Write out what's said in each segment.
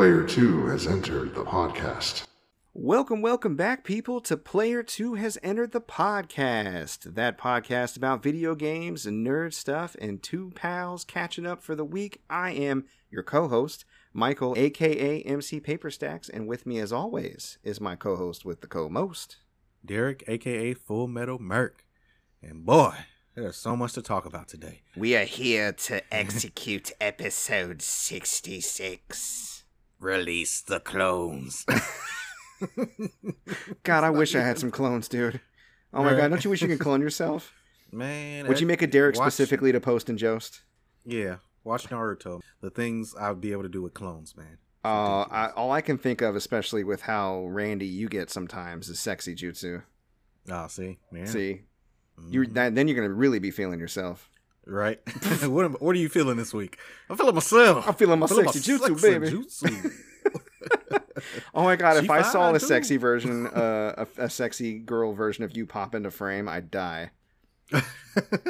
Player 2 has entered the podcast. Welcome, welcome back, people, to Player 2 Has Entered the Podcast. That podcast about video games and nerd stuff and two pals catching up for the week. I am your co host, Michael, aka MC Paperstacks, and with me, as always, is my co host with the co most. Derrick, aka Full Metal Merc. And boy, there's so much to talk about today. We are here to execute episode 66. Release the clones. God, I wish I had some clones, dude. Oh my god, don't you wish you could clone yourself? Man, Would you make a Derrick watch- specifically to post and Jost? Yeah, watch Naruto. The things I would be able to do with clones, man. Uh, I, all I can think of, especially with how Randy you get sometimes, is sexy jutsu. Oh, see, man. See, you Mhm. that, then you're gonna really be feeling yourself. right? what, am, what are you feeling this week? I'm feeling myself. I'm feeling my Feeling sexy jutsu, sexy baby. jutsu. Oh my god, She if I saw fine, a sexy version, uh, a, a sexy girl version of you pop into frame, I'd die.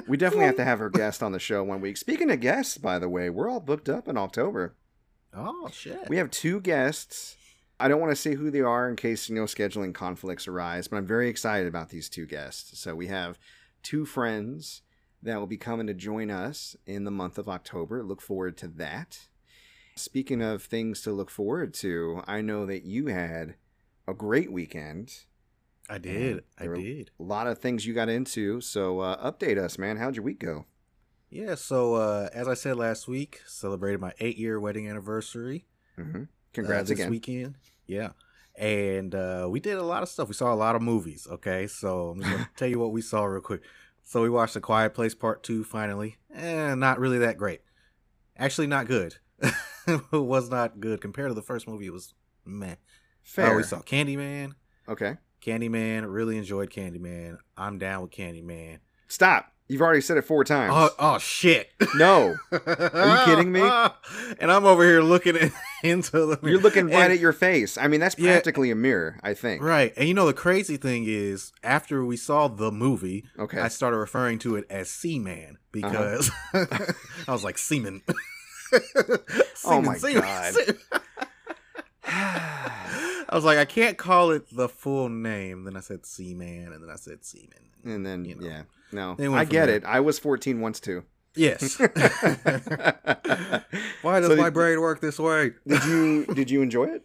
We definitely have to have her guest on the show one week. Speaking of guests, by the way, we're all booked up in October. oh shit. We have two guests. I don't want to say who they are in case you know scheduling conflicts arise, but I'm very excited about these two guests. So we have two friends that will be coming to join us in the month of October. Look forward to that. Speaking of things to look forward to, I know that you had a great weekend. I did. I did. A lot of things you got into. So uh, update us, man. How'd your week go? Yeah. So uh, as I said last week, celebrated my eight-year wedding anniversary. hmm uh, this again. weekend. Yeah. And uh, we did a lot of stuff. We saw a lot of movies. Okay, so I'm just gonna tell you what we saw real quick. So we watched The Quiet Place Part Two finally. Eh, not really that great. Actually, not good. it was not good compared to the first movie. It was meh. Fair. Oh, we saw Candyman. Okay. Candyman. Really enjoyed Candyman. I'm down with Candyman. Stop. You've already said it four times. Oh, oh shit! No. Are you kidding me? And I'm over here looking at, into the. mirror. You're looking right and- at your face. I mean, that's Yeah. practically a mirror, I think. Right. And you know the crazy thing is after we saw the movie, Okay. I started referring to it as Seaman uh-huh. because I was like Seaman. Oh my Seaman, God. Seaman. I was like, I can't call it the full name. Then I said Seaman, and then I said Seaman. and then, you know. yeah. No. I get there. it. I was 14 once too. Yes. Why does So my did- brain work this way? Did you did you enjoy it?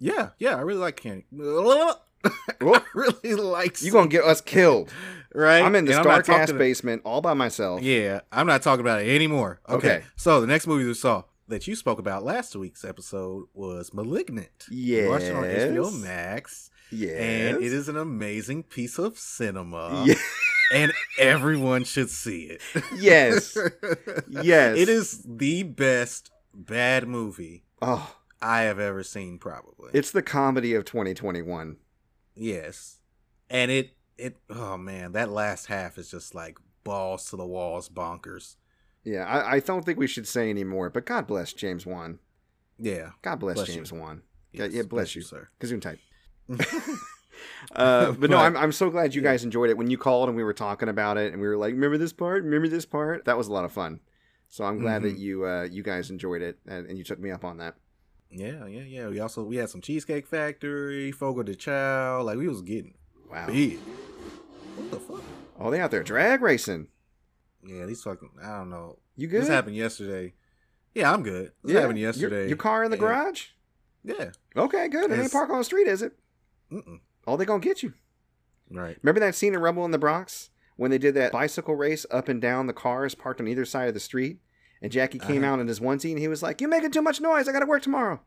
Yeah, yeah, I really like Candy. I really like. You gonna get us killed. right? I'm in the Starcast basement all by myself. Yeah, I'm not talking about it anymore. Okay. Okay. So the next movie we saw that you spoke about last week's episode was *Malignant*. Watched it on HBO Max, Yes. and it is an amazing piece of cinema. Ye- and everyone should see it. Yes. Yes. It is the best bad movie Oh, I have ever seen, probably. it's the comedy of 2021. yes, and it it oh man, that last half is just like balls to the walls, bonkers. Yeah, I, I don't think we should say any more, but God bless James Wan. Yeah, God bless, Bless you. James Wan. Yeah, Yes, yeah, bless you. sir. Gesundheit. uh, but no, I'm, I'm so glad you guys enjoyed it. When you called and we were talking about it, and we were like, "Remember this part? Remember this part?" That was a lot of fun. So I'm glad that Mhm. you uh, you guys enjoyed it and, and you took me up on that. Yeah, yeah, yeah. We also we had some Cheesecake Factory, Fogo de Chao. Like we was getting Wow. big. What the fuck? Oh, they out there drag racing. Yeah, these fucking. I don't know. You good? This happened yesterday. Yeah, I'm good. This Yeah? happened yesterday. Your, car in the and- garage? Yeah. Okay, good. It ain't park on the street, is it? Mm-mm. Oh, they gonna get you. Right. Remember that scene in Rumble in the Bronx when they did that bicycle race up and down the cars parked on either side of the street, and Jackie came Uh-huh. out in his onesie and he was like, "You're making too much noise. I got to work tomorrow."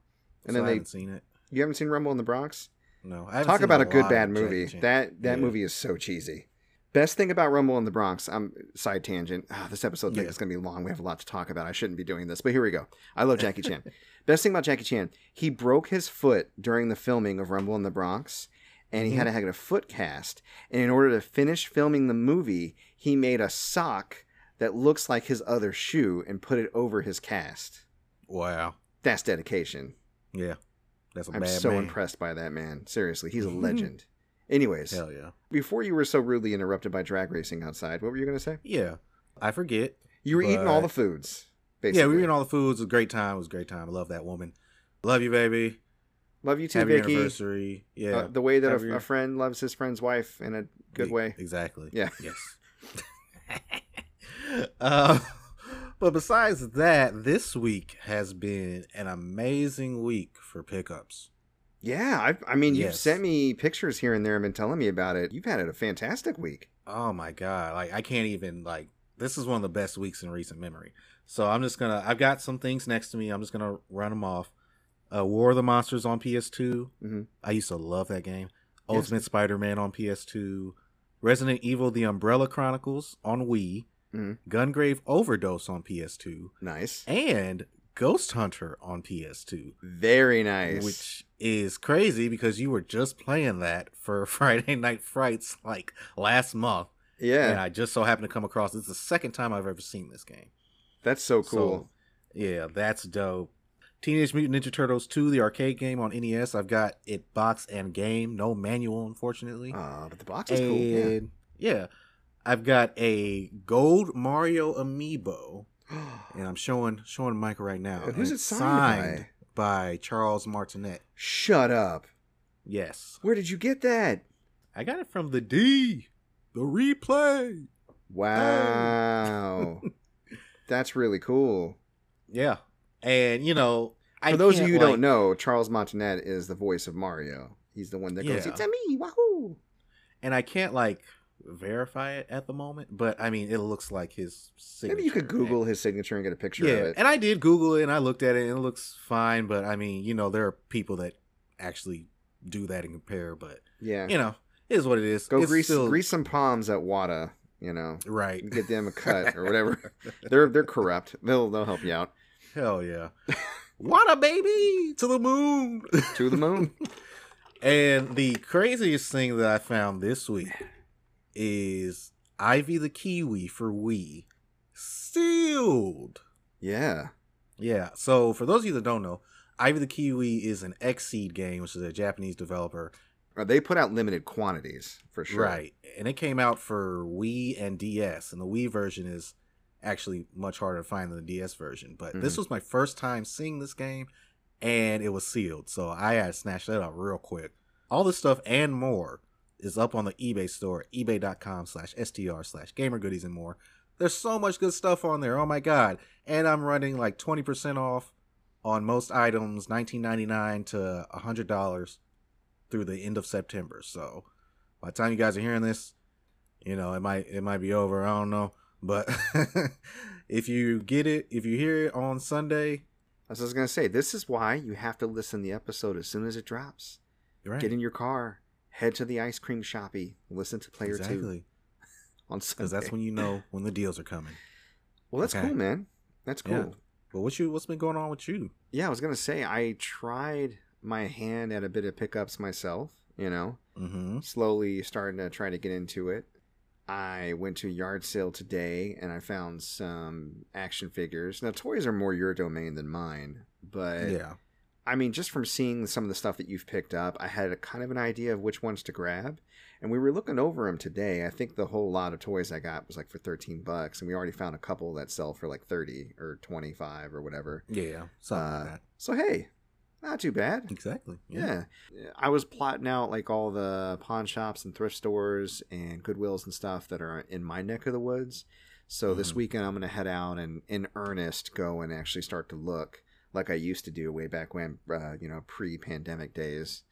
And So then I they, haven't seen it. you haven't seen Rumble in the Bronx? No. I haven't Talk about a good bad movie. That that Yeah. movie is so cheesy. Best thing about Rumble in the Bronx. I'm side tangent. Ah, this episode Yeah. is going to be long. We have a lot to talk about. I shouldn't be doing this, but here we go. I love Jackie Chan. Best thing about Jackie Chan, he broke his foot during the filming of Rumble in the Bronx, and he Mm-hmm. had to have a foot cast. And in order to finish filming the movie, he made a sock that looks like his other shoe and put it over his cast. Wow. That's dedication. Yeah. That's a I'm so man. impressed by that man. Seriously, he's a legend. Anyways, Hell yeah. before you were so rudely interrupted by drag racing outside, what were you going to say? Yeah. I forget. You were eating all the foods. Basically. Yeah, we were eating all the foods. It was a great time. It was a great time. I love that woman. Love you, baby. Love you too, Happy Vicky. anniversary. Yeah. Uh, the way that a, a friend loves his friend's wife in a good way. Exactly. Yeah. Yes. uh, but besides that, this week has been an amazing week for pickups. Yeah, I, I mean, you've sent me pictures here and there and been telling me about it. You've had it a fantastic week. Oh my god! Like I can't even like. This is one of the best weeks in recent memory. So I'm just gonna. I've got some things next to me. I'm just gonna run them off. Uh, War of the Monsters on PS2. Mhm. I used to love that game. Yes. Ultimate Spider-Man on PS2. Resident Evil: The Umbrella Chronicles on Wii. Mhm. Gungrave Overdose on PS2. Nice. and Ghost Hunter on PS2, Very nice. which is crazy because you were just playing that for Friday Night Frights like last month, Yeah. and I just so happened to come across. This is the second time I've ever seen this game. that's so cool. So, yeah, that's dope. Teenage Mutant Ninja Turtles 2, the arcade game on NES. I've got it box and game, no manual, unfortunately. uh, but the box is cool. Yeah. yeah, I've got a gold Mario amiibo and I'm showing showing Mike right now. Who's it it's signed by Charles Martinet. Shut up. Yes, Where did you get that? I got it from the D, the replay. Wow. that's really cool. Yeah, and you know, I For those of you who like- don't know, Charles Martinet is the voice of Mario. He's the one that goes, Yeah. "It's a me, wahoo!" and I can't like verify it at the moment, but I mean, it looks like his. Signature. Maybe you could Google his signature and get a picture Yeah, of it. and I did Google it and I looked at it and it looks fine, but I mean, you know, there are people that actually do that and compare, but yeah, you know, it is what it is. go It's grease still- grease some palms at WATA. You know, right. get them a cut or whatever. they're they're corrupt. They'll they'll help you out. Hell yeah. what a baby to the moon. To the moon. and the craziest thing that I found this week is Ivy the Kiwi for Wii sealed. Yeah. Yeah. So for those of you that don't know, Ivy the Kiwi is an Xseed game, which is a Japanese developer. Uh, They put out limited quantities for sure. Right. And it came out for Wii and DS, and the Wii version is actually much harder to find than the DS version. But this Mhm. was my first time seeing this game, and it was sealed. So I had to snatch that up real quick. All this stuff and more is up on the eBay store, ebay.com slash str slash gamer goodies and more. There's so much good stuff on there. Oh my god. And I'm running like 20% off on most items, 19.99 to $100 through the end of September. So by the time you guys are hearing this, you know, it might it might be over. I don't know. But if you get it, if you hear it on Sunday, As I was gonna say, this is why you have to listen to the episode as soon as it drops. right. Get in your car, head to the ice cream shoppy, listen to Player Two exactly. on Sunday. Because that's when you know when the deals are coming. Well, that's Okay. cool, man. That's cool. Yeah. But what you what's been going on with you? Yeah, I was gonna say I tried my hand at a bit of pickups myself. You know, Mm-hmm. slowly starting to try to get into it. I went to a yard sale today and I found some action figures. Now, toys are more your domain than mine, but Yeah. I mean, just from seeing some of the stuff that you've picked up, I had a kind of an idea of which ones to grab. And we were looking over them today. I think the whole lot of toys I got was like for 13 bucks, and we already found a couple that sell for like 30 or 25 or whatever. Yeah. Something Uh, like that. So hey, not too bad. Exactly. Yeah. I was plotting out like all the pawn shops and thrift stores and Goodwills and stuff that are in my neck of the woods. So this Mhm. weekend I'm going to head out and in earnest go and actually start to look like I used to do way back when, uh, you know, pre-pandemic days.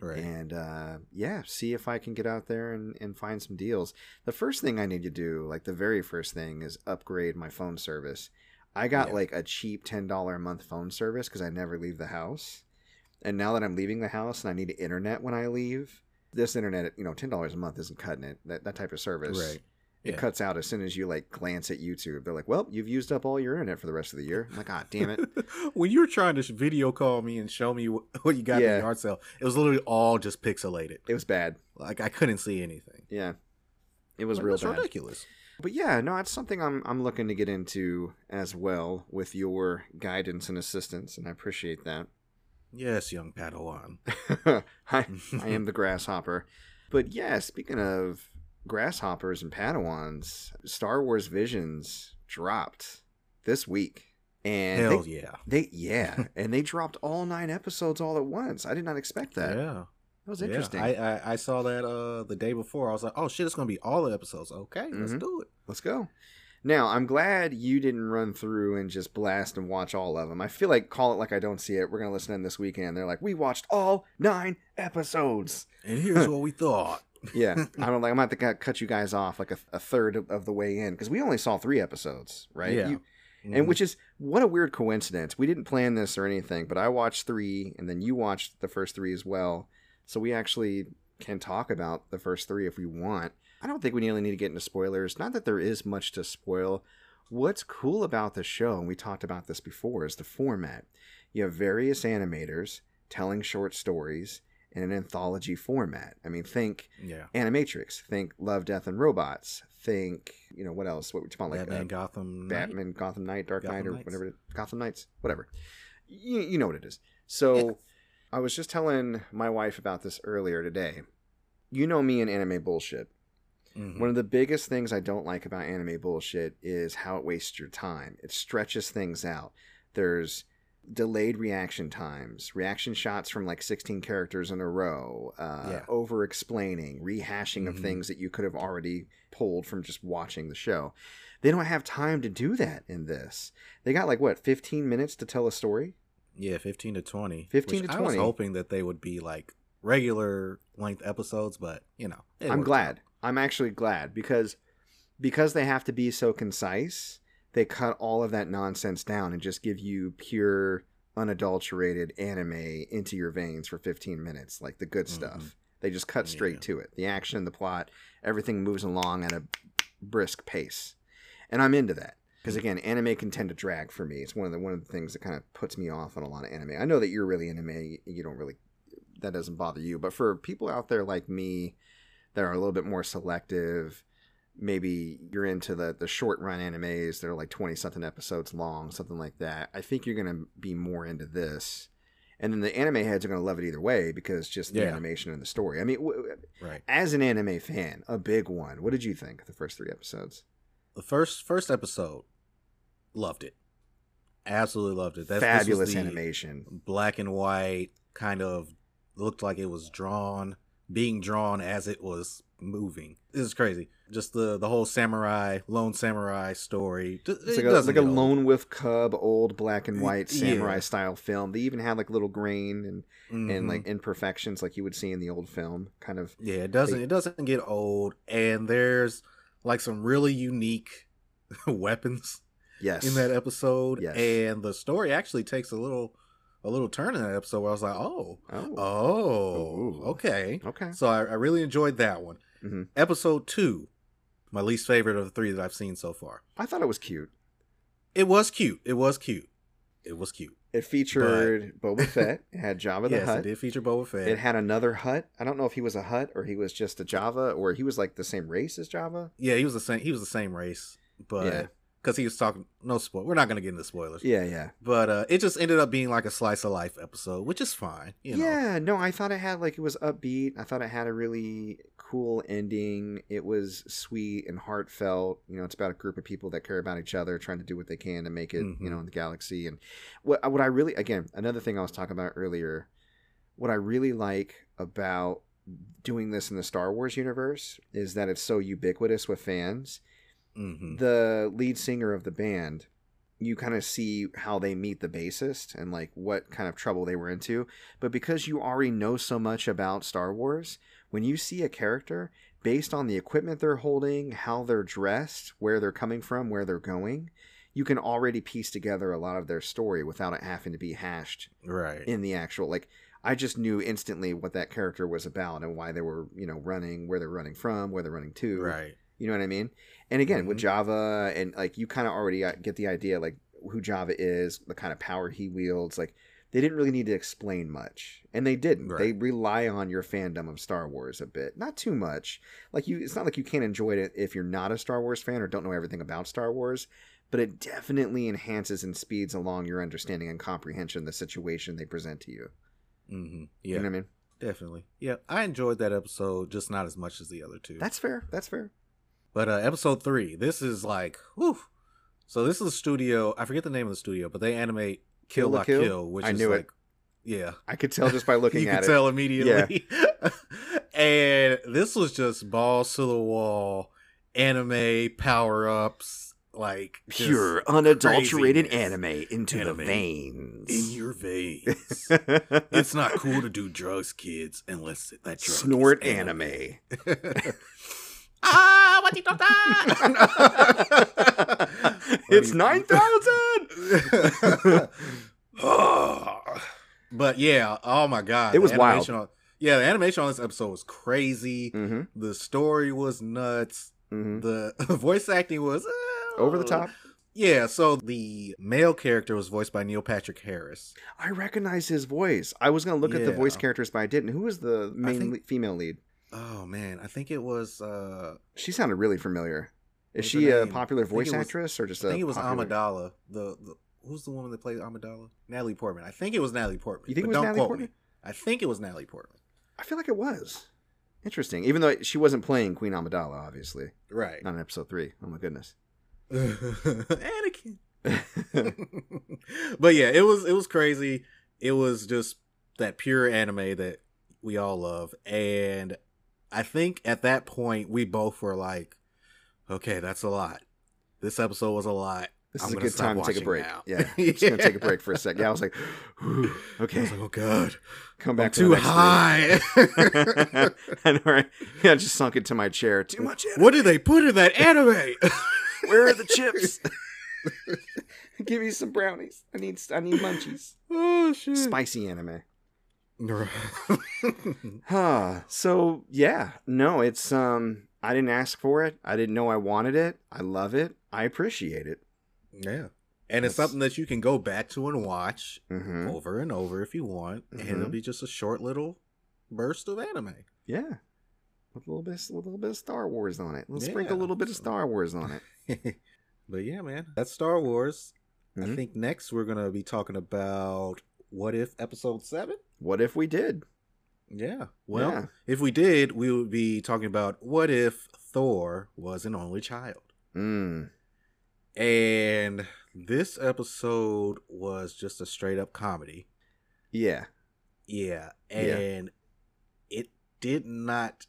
Right. And uh, yeah, see if I can get out there and, and find some deals. The first thing I need to do, like the very first thing, is upgrade my phone service. I got Yeah. like a cheap $10 a month phone service because I never leave the house. And now that I'm leaving the house and I need internet when I leave, this internet, you know, $10 a month isn't cutting it. That, that type of service. right. It Yeah. cuts out as soon as you like glance at YouTube. They're like, well, you've used up all your internet for the rest of the year. I'm like, ah, damn it. when you were trying to video call me and show me what, you got Yeah. in the yard sale, it was literally all just pixelated. It was bad. Like I couldn't see anything. Yeah. It was Like, real bad. ridiculous. But yeah, no, it's something I'm I'm looking to get into as well with your guidance and assistance, and I appreciate that. Yes, young Padawan. I, I am the grasshopper. But yeah, speaking of grasshoppers and Padawans, Star Wars Visions dropped this week. And Hell they, yeah. they yeah, and they dropped all nine episodes all at once. I did not expect that. Yeah. That was Yeah, interesting. I, I I saw that uh the day before. I was like, oh shit, it's gonna be all the episodes. Okay, let's Mhm. do it. Let's go. Now, I'm glad you didn't run through and just blast and watch all of them. I feel like call it like I don't see it. We're going to listen in this weekend. They're like, we watched all nine episodes. And here's what we thought. Yeah. I'm like, I'm going to have to cut you guys off like a, a third of, the way in because we only saw three episodes, right? Yeah. You- Mhm. and which is what a weird coincidence. We didn't plan this or anything, but I watched three and then you watched the first three as well. So we actually can talk about the first three if we want. I don't think we really need to get into spoilers. Not that there is much to spoil. What's cool about the show, and we talked about this before, is the format. You have various animators telling short stories in an anthology format. I mean, think yeah. Animatrix, think Love, Death, and Robots, think, you know, what else? What we're talking about? Like Batman uh, Gotham. Knight. Batman, Gotham Knight, Dark Gotham Knight, or Knights. whatever, Gotham Knights, whatever. You, you know what it is. So. I was just telling my wife about this earlier today. You know me and anime bullshit. Mhm. One of the biggest things I don't like about anime bullshit is how it wastes your time. It stretches things out. There's delayed reaction times, reaction shots from like 16 characters in a row, uh, Yeah. over explaining, rehashing of Mhm. things that you could have already pulled from just watching the show. They don't have time to do that in this. They got like what, 15 minutes to tell a story? Yeah, fifteen to twenty. 15 which to I was 20. hoping that they would be like regular length episodes, but you know, I'm glad. out. I'm actually glad because because they have to be so concise, they cut all of that nonsense down and just give you pure unadulterated anime into your veins for 15 minutes, like the good stuff. Mhm. They just cut straight Yeah. to it. The action, the plot, everything moves along at a brisk pace. And I'm into that. Because again, anime can tend to drag for me. It's one of the one of the things that kind of puts me off on a lot of anime. I know that you're really anime. You don't really that doesn't bother you, but for people out there like me that are a little bit more selective, maybe you're into the the short run animes that are like 20 something episodes long, something like that. I think you're going to be more into this. And then the anime heads are going to love it either way because just the Yeah. animation and the story. I mean, w- Right. as an anime fan, a big one. What did you think of the first three episodes? The first first episode, loved it. Absolutely loved it. That's, Fabulous animation. black and white, kind of looked like it was drawn, being drawn as it was moving. This is crazy. Just the the whole samurai, lone samurai story. It It's like a, it's like a lone wolf cub, old black and white Yeah. samurai style film. They even had like little grain and, and Mhm. like imperfections like you would see in the old film. Kind of Yeah, it doesn't They- it doesn't get old and there's like some really unique weapons yes. in that episode Yes. and the story actually takes a little a little turn in that episode where I was like, "Oh, Oh. oh, okay." Okay. So I, I really enjoyed that one. Mhm. Episode 2, my least favorite of the 3 that I've seen so far. I thought it was cute. It was cute. It was cute. It was cute. It featured Boba Fett. It had Jabba the Hutt. yes, Hutt. it did feature Boba Fett. It had another Hutt. I don't know if he was a Hutt or he was just a Jabba or he was like the same race as Jabba. yeah, he was the same he was the same race, but Yeah. cuz he was talking no spoil. We're not going to get into spoilers. Yeah, yeah. But uh, it just ended up being like a slice of life episode, which is fine. You know? Yeah, no, I thought it had like it was upbeat. I thought it had a really cool ending. It was sweet and heartfelt. You know, it's about a group of people that care about each other, trying to do what they can to make it, you Mhm. know, in the galaxy. And what what I really again, another thing I was talking about earlier, what I really like about doing this in the Star Wars universe is that it's so ubiquitous with fans. hmm The lead singer of the band you kind of see how they meet the bassist and like what kind of trouble they were into. But because you already know so much about Star Wars, when you see a character based on the equipment they're holding, how they're dressed, where they're coming from, where they're going, you can already piece together a lot of their story without it having to be hashed Right. in the actual like I just knew instantly what that character was about and why they were, you know, running, where they're running from, where they're running to. right. You know what I mean? And again, with Mhm. Jabba, and like you kind of already uh, get the idea, like who Jabba is, the kind of power he wields. Like they didn't really need to explain much, and they didn't. They rely on your fandom of Star Wars a bit, not too much. Like you, it's not like you can't enjoy it if you're not a Star Wars fan or don't know everything about Star Wars. but it definitely enhances and speeds along your understanding and comprehension of the situation they present to you. mm-hmm. You Yeah, know what I mean? definitely. Yeah, I enjoyed that episode, just not as much as the other two. That's fair. That's fair. But uh, episode three, this is like, whew. So this is a studio. I forget the name of the studio, but they animate Kill, la Kill? Kill, which I is knew it. like, yeah, I could tell just by looking you at can it. tell immediately. and this was just balls to the wall, anime power ups, like Pure, unadulterated anime into Anime. the veins. in your veins. it's not cool to do drugs, kids, unless that drug Snort is anime. ah, what it's 9,000! but yeah, oh my god, It was wild. On, yeah, the animation on this episode was crazy. mm-hmm. The story was nuts. Mm-hmm. The voice acting was uh, Over the top. Yeah, so the male character was voiced by Neil Patrick Harris. I recognize his voice. I was going to look at the voice characters, but I didn't. Who was the main think- le- female lead? Oh man, I think it was. uh She sounded really familiar. Is she a popular voice was- actress or just I think it was popular- Amidala. The, the who's the woman that played Amidala? Natalie Portman. I think it was Natalie Portman. You think it was Natalie Portman? Me. I think it was Natalie Portman. I feel like it was. Interesting. Even though she wasn't playing Queen Amidala, obviously. Right. Not in episode three. Oh my goodness. Anakin. but yeah, it was it was crazy. It was just that pure anime that we all love, and I think at that point we both were like, "Okay, that's a lot. This episode was a lot." This I'm is a good time to take a break. now. Yeah. I'm just to take a break for a second. Yeah, I was like, "Whew, I okay. was like, "Oh God, Come back to too high." three." I right? Yeah, I just sunk into my chair. Too much. anime. what did they put in that anime? Where are the chips? Give me some brownies. I need I need munchies. oh shit! Spicy anime. Huh. So yeah, no, it's um I didn't ask for it. I didn't know I wanted it. I love it. I appreciate it. yeah, and it's something that you can go back to and watch Mm-hmm. over and over if you want, and Mhm. it'll be just a short little burst of anime. Yeah. With a little bit a little bit of Star Wars on it. Let's Yeah, sprinkle a little bit of Star Wars on it. but yeah, man, that's Star Wars. I Mhm. think next we're gonna be talking about what if episode seven. What if we did? Yeah. Well, Yeah. if we did, we would be talking about what if Thor was an only child. Mm. And this episode was just a straight up comedy. Yeah. Yeah. Yeah. And it did not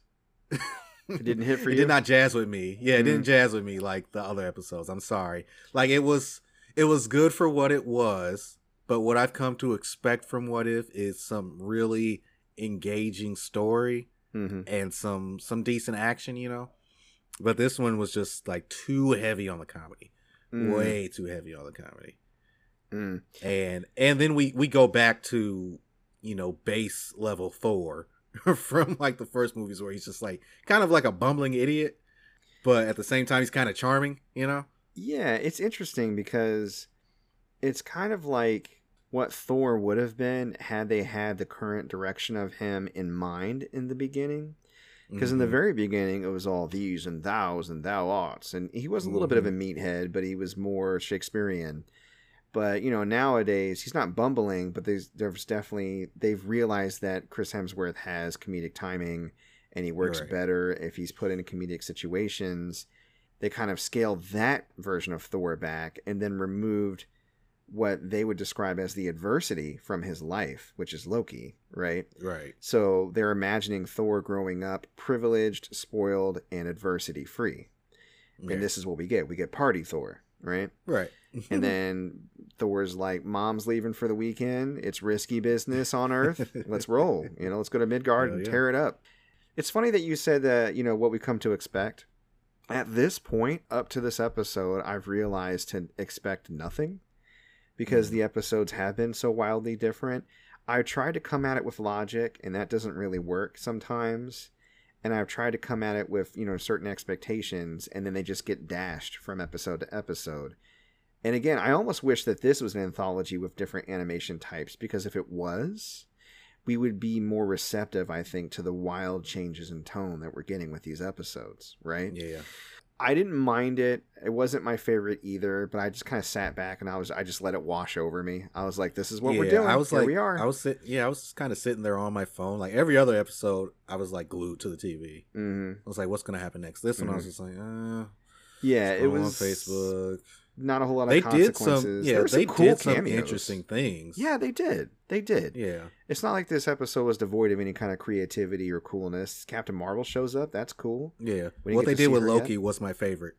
It didn't hit for it did not jazz with me. Yeah, it Mhm. didn't jazz with me like the other episodes. I'm sorry. Like it was it was good for what it was, but what I've come to expect from What If is some really engaging story Mm-hmm. and some some decent action, you know. But this one was just like too heavy on the comedy. Mm. Way too heavy on the comedy. Mm. And and then we we go back to, you know, base level Thor from like the first movies where he's just like kind of like a bumbling idiot, but at the same time he's kind of charming, you know? Yeah, it's interesting because it's kind of like what Thor would have been had they had the current direction of him in mind in the beginning. Because in the Mhm. very beginning, it was all these and thous and thou oughts. And he was a little bit of a meathead, but he was more Shakespearean. But, you know, nowadays, he's not bumbling, but there's, there's definitely, they've realized that Chris Hemsworth has comedic timing and he works Right. better if he's put in comedic situations. They kind of scaled that version of Thor back and then removed what they would describe as the adversity from his life, which is Loki, right? right. So they're imagining Thor growing up privileged, spoiled, and adversity free. Yeah. And this is what we get. We get party Thor, right? right. And then Thor's like, Mom's leaving for the weekend. It's risky business on Earth. Let's roll. You know, let's go to Midgard Hell and yeah. tear it up. It's funny that you said that, you know, what we come to expect. At this point, up to this episode, I've realized to expect nothing because the episodes have been so wildly different. I've tried to come at it with logic, and that doesn't really work sometimes. And I've tried to come at it with, you know, certain expectations, and then they just get dashed from episode to episode. And again, I almost wish that this was an anthology with different animation types because if it was, we would be more receptive, I think, to the wild changes in tone that we're getting with these episodes, right? yeah. I didn't mind it. It wasn't my favorite either, but I just kind of sat back and I was I just let it wash over me. I was like, "This is what we're doing. I was Here like, we are." I was sit, yeah, I was kind of sitting there on my phone. Like every other episode, I was like glued to the TV. hmm I was like, what's gonna happen next? This one, I was just like, uh, Yeah, it was on Facebook. Not a whole lot of They did some, consequences. yeah, There were some they cool did some cameos. interesting things. Yeah, they did. They did. yeah, It's not like this episode was devoid of any kind of creativity or coolness. Captain Marvel shows up. That's cool. yeah. What they did with Loki yet. was my favorite.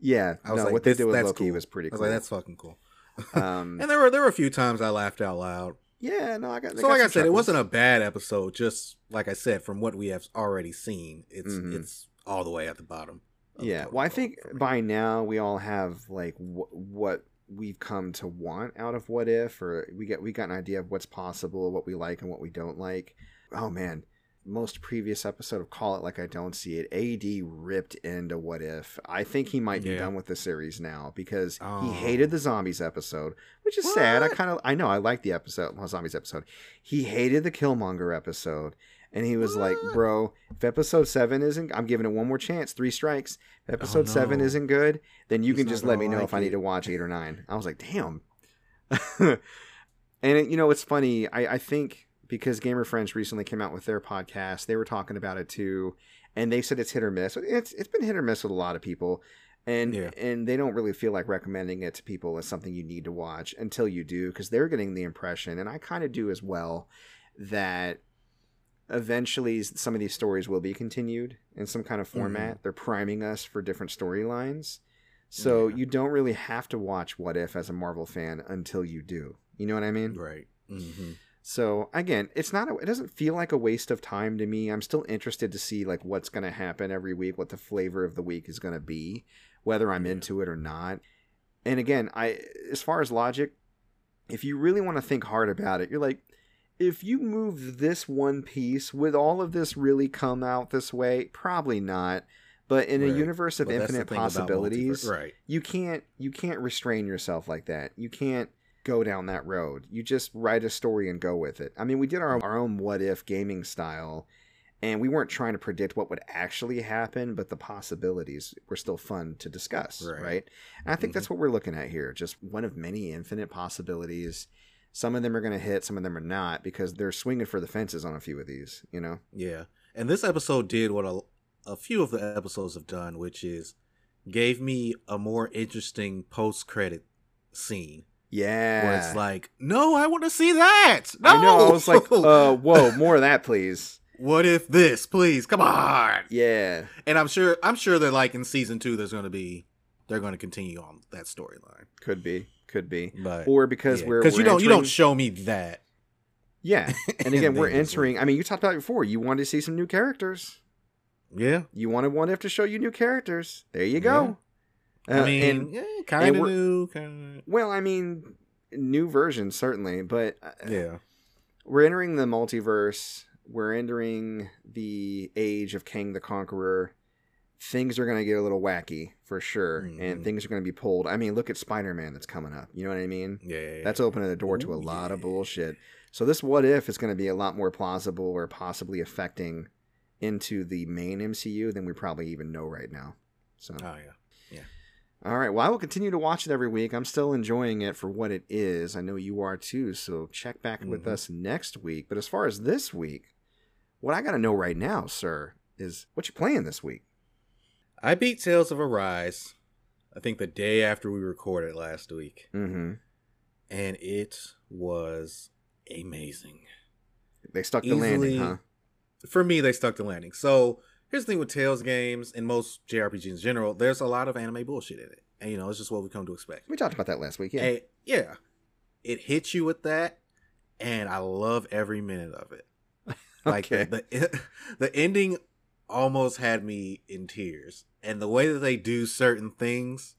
Yeah, I was no, like, what they did with Loki cool. was pretty I was like, that's fucking cool. um, And there were there were a few times I laughed out loud. yeah, no, I got. So like I said, it wasn't a bad episode. Just like I said, from what we have already seen, it's Mhm. it's all the way at the bottom. Yeah, well, I think by now we all have like wh- what we've come to want out of what if, or we get we got an idea of what's possible, what we like and what we don't like. Oh man, most previous episode of Call It Like I Don't See It, AD ripped into what if. I think he might be Yeah. done with the series now because Oh. he hated the zombies episode, which is sad. I kind of I know I like the episode, well, zombies episode. He hated the Killmonger episode. And he was like, "Bro, if episode seven isn't, I'm giving it one more chance. Three strikes. If episode seven Oh, no. isn't good, then you He's can just let me know like if I need to watch eight or nine. I was like, damn. and it, you know, it's funny. I, I think because Gamer Friends recently came out with their podcast, they were talking about it too, and they said it's hit or miss. It's it's been hit or miss with a lot of people, and Yeah. and they don't really feel like recommending it to people as something you need to watch until you do, because they're getting the impression, and I kind of do as well, that eventually some of these stories will be continued in some kind of format. They're priming us for different storylines. So Yeah. you don't really have to watch What If as a Marvel fan until you do. You know what I mean? right. hmm So again, it's not a, it doesn't feel like a waste of time to me. I'm still interested to see like what's going to happen every week, what the flavor of the week is going to be, whether I'm Yeah. into it or not. And again, I as far as logic, if you really want to think hard about it, you're like if you move this one piece, would all of this really come out this way? Probably not. But in a universe of the infinite possibilities, right? you can't you can't restrain yourself like that. You can't go down that road. You just write a story and go with it. I mean, we did our, our own what if gaming style and we weren't trying to predict what would actually happen, but the possibilities were still fun to discuss, right? Right. And I think that's what we're looking at here. Just one of many infinite possibilities. Some of them are going to hit, some of them are not because they're swinging for the fences on a few of these, you know. Yeah, and this episode did what a, a few of the episodes have done, which is gave me a more interesting post credit scene Yeah. where it's like, no, I want to see that. No! I know. I was like, uh, whoa, more of that, please. what if this? Please, come on. Yeah. And I'm sure, I'm sure that like in season two, there's going to be, they're going to continue on that storyline. Could be. Could be. But Or because we're because you don't, you don't show me that. Yeah. And again, we're entering. I mean, you talked about it before. You wanted to see some new characters. Yeah, You wanted one if to show you new characters. There you go. I Uh, mean, and- yeah, kind of new, Kinda... well, I mean, new versions certainly, but uh, yeah. we're entering the multiverse. We're entering the age of Kang the Conqueror. Things are going to get a little wacky for sure, and Mhm. things are going to be pulled. I mean, look at Spider Man that's coming up. You know what I mean? Yeah, yeah, yeah. That's opening the door to a Ooh, lot of bullshit. So this what if is going to be a lot more plausible or possibly affecting into the main MCU than we probably even know right now. So Oh yeah. Yeah. All right, well I will continue to watch it every week. I'm still enjoying it for what it is. I know you are too. So check back with Mhm. us next week. But as far as this week, what I got to know right now, sir, is what you playing this week. I beat Tales of Arise. I think the day after we recorded last week, Mm-hmm. and it was amazing. They stuck the landing, huh? For me, they stuck the landing. So here's the thing with Tales games and most JRPGs in general: there's a lot of anime bullshit in it, and you know it's just what we come to expect. We talked about that last week. Yeah. And, yeah, it hits you with that, and I love every minute of it. Like Okay. the the ending almost had me in tears, and the way that they do certain things,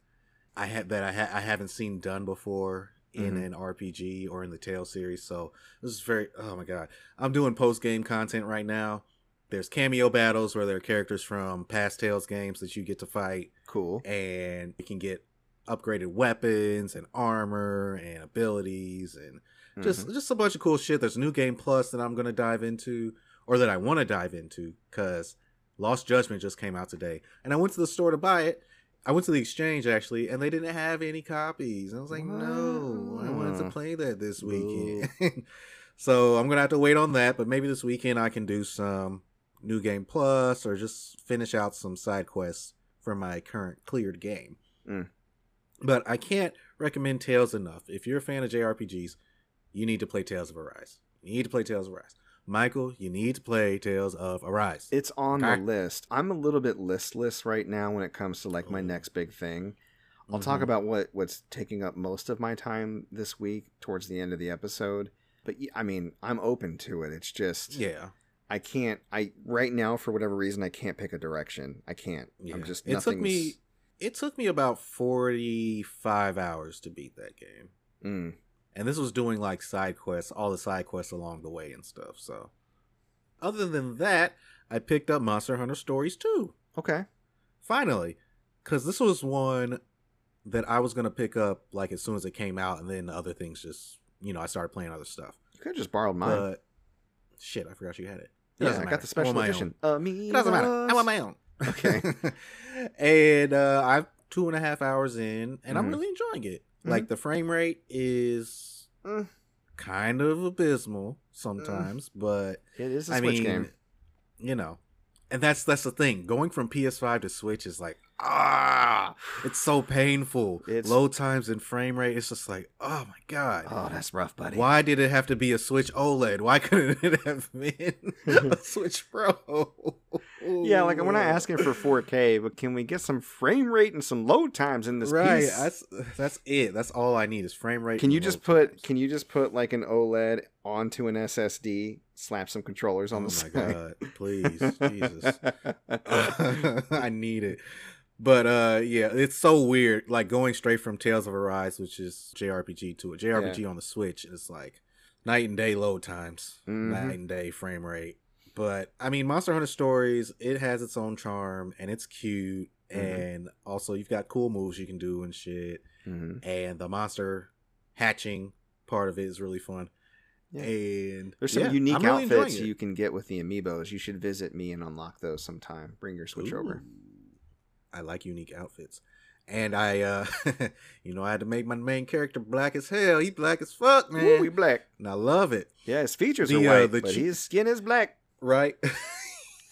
I had that I ha- I haven't seen done before in Mhm. an RPG or in the Tale series. So this is very oh my god. I'm doing post game content right now. There's cameo battles where there are characters from past Tales games that you get to fight cool. and you can get upgraded weapons and armor and abilities and just Mhm. just a bunch of cool shit. There's new game plus that I'm gonna dive into or that I want to dive into because Lost Judgment just came out today, and I went to the store to buy it, I went to the exchange actually, and they didn't have any copies. I was like, no, I wanted to play that this weekend. so I'm gonna have to wait on that. But maybe this weekend I can do some new game plus or just finish out some side quests for my current cleared game. Mm. But I can't recommend Tales enough. If you're a fan of JRPGs, you need to play Tales of Arise. You need to play Tales of Arise. Michael, you need to play Tales of Arise. It's on Okay. the list. I'm a little bit listless right now when it comes to like my next big thing. I'll talk Mhm. about what what's taking up most of my time this week towards the end of the episode. But I mean, I'm open to it. It's just Yeah. I can't. I right now for whatever reason I can't pick a direction. I can't. Yeah. I'm just. it took me it took me about 45 hours to beat that game. Mm. And this was doing like side quests, all the side quests along the way and stuff. So other than that, I picked up Monster Hunter Stories 2. Okay. Finally, cuz this was one that I was going to pick up like as soon as it came out and then the other things just, you know, I started playing other stuff. You could have just borrowed mine. But shit, I forgot you had it. It yeah, I got the special I want my edition. own. It doesn't matter. I want my own. Okay. and uh, I'm two and a half hours in, and I'm Mhm. really enjoying it. Mhm. Like the frame rate is Mm. kind of abysmal sometimes, but It is a I Switch mean, game. you know, and that's that's the thing. Going from PS5 to Switch is like ah, it's so painful. It's- Low times and frame rate. It's just like oh my god. Oh, that's rough, buddy. Why did it have to be a Switch OLED? Why couldn't it have been a Switch Pro? Yeah, like we're not asking for 4K, but can we get some frame rate and some load times in this right. piece? That's that's it. That's all I need is frame rate. Can you just put times. can you just put like an OLED onto an SSD, slap some controllers on oh the my side? god! Please, Jesus, I need it. But uh, yeah, it's so weird. Like going straight from Tales of Arise, which is JRPG, to a JRPG on the Switch is like night and day load times, Mhm. night and day frame rate. But I mean, Monster Hunter Stories, it has its own charm and it's cute, Mhm. and also you've got cool moves you can do and shit. Mhm. and the monster hatching part of it is really fun. Yeah. And There's some yeah, unique really outfits you can get with the amiibos. You should visit me and unlock those sometime. Bring your Switch over. I like unique outfits. And I uh you know I had to make my main character black as hell. He black as fuck, man. Ooh, he black. and I love it. Yeah, his features The, are uh, white, the but chi- his skin is black. Right?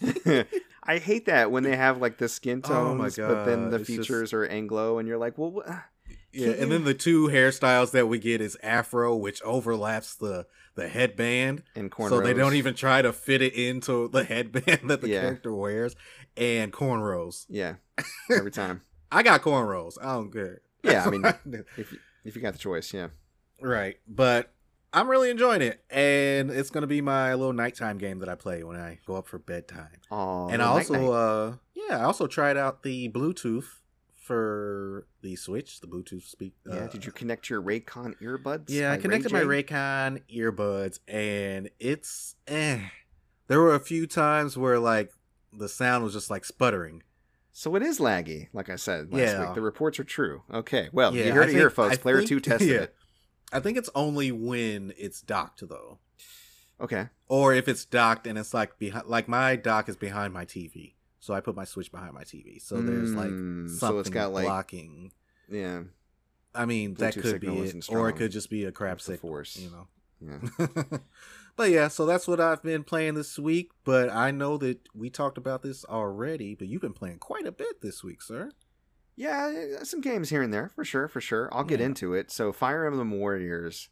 I hate that when they have like the skin Oh tones, but then the it's just- features are Anglo, and you're like, well, what? yeah, and then the two hairstyles that we get is afro, which overlaps the the headband. and cornrows. So they don't even try to fit it into the headband that the Yeah. character wears. And cornrows. Yeah, every time. I got cornrows. I don't care. Yeah, I mean, if you, if you got the choice, yeah. Right. But I'm really enjoying it. And it's gonna be my little nighttime game that I play when I go up for bedtime. Oh, and I also uh yeah, I also tried out the Bluetooth for the Switch, the Bluetooth speak yeah. uh, Did you connect your Raycon earbuds? Yeah, I connected Ray my Raycon earbuds and it's eh. There were a few times where like the sound was just like sputtering. So it is laggy, like I said last Yeah. week. The reports are true. Okay, well, Yeah, you heard I it here, folks. I Player think- two tested yeah. it. I think it's only when it's docked though. Okay, or if it's docked and it's like behind like my dock is behind my TV. So I put my switch behind my TV. So there's like Mm, something so it's got, like- blocking. yeah, I mean, that could be it, or it could just be a crap signal, force. you know. yeah. but yeah, so that's what I've been playing this week. But I know that we talked about this already. But you've been playing quite a bit this week, sir. Yeah, eh, some games here and there for sure, for sure. I'll get Yeah. into it. So, Fire Emblem Warriors,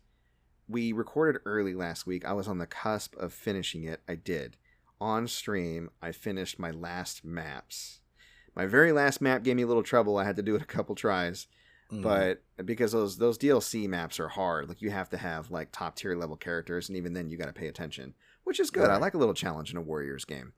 we recorded early last week. I was on the cusp of finishing it. I did. On stream, I finished my last maps. My very last map gave me a little trouble. I had to do it a couple tries, Mm. but because those those DLC maps are hard, like you have to have like top tier level characters, and even then you got to pay attention, which is good. I like a little challenge in a Warriors game.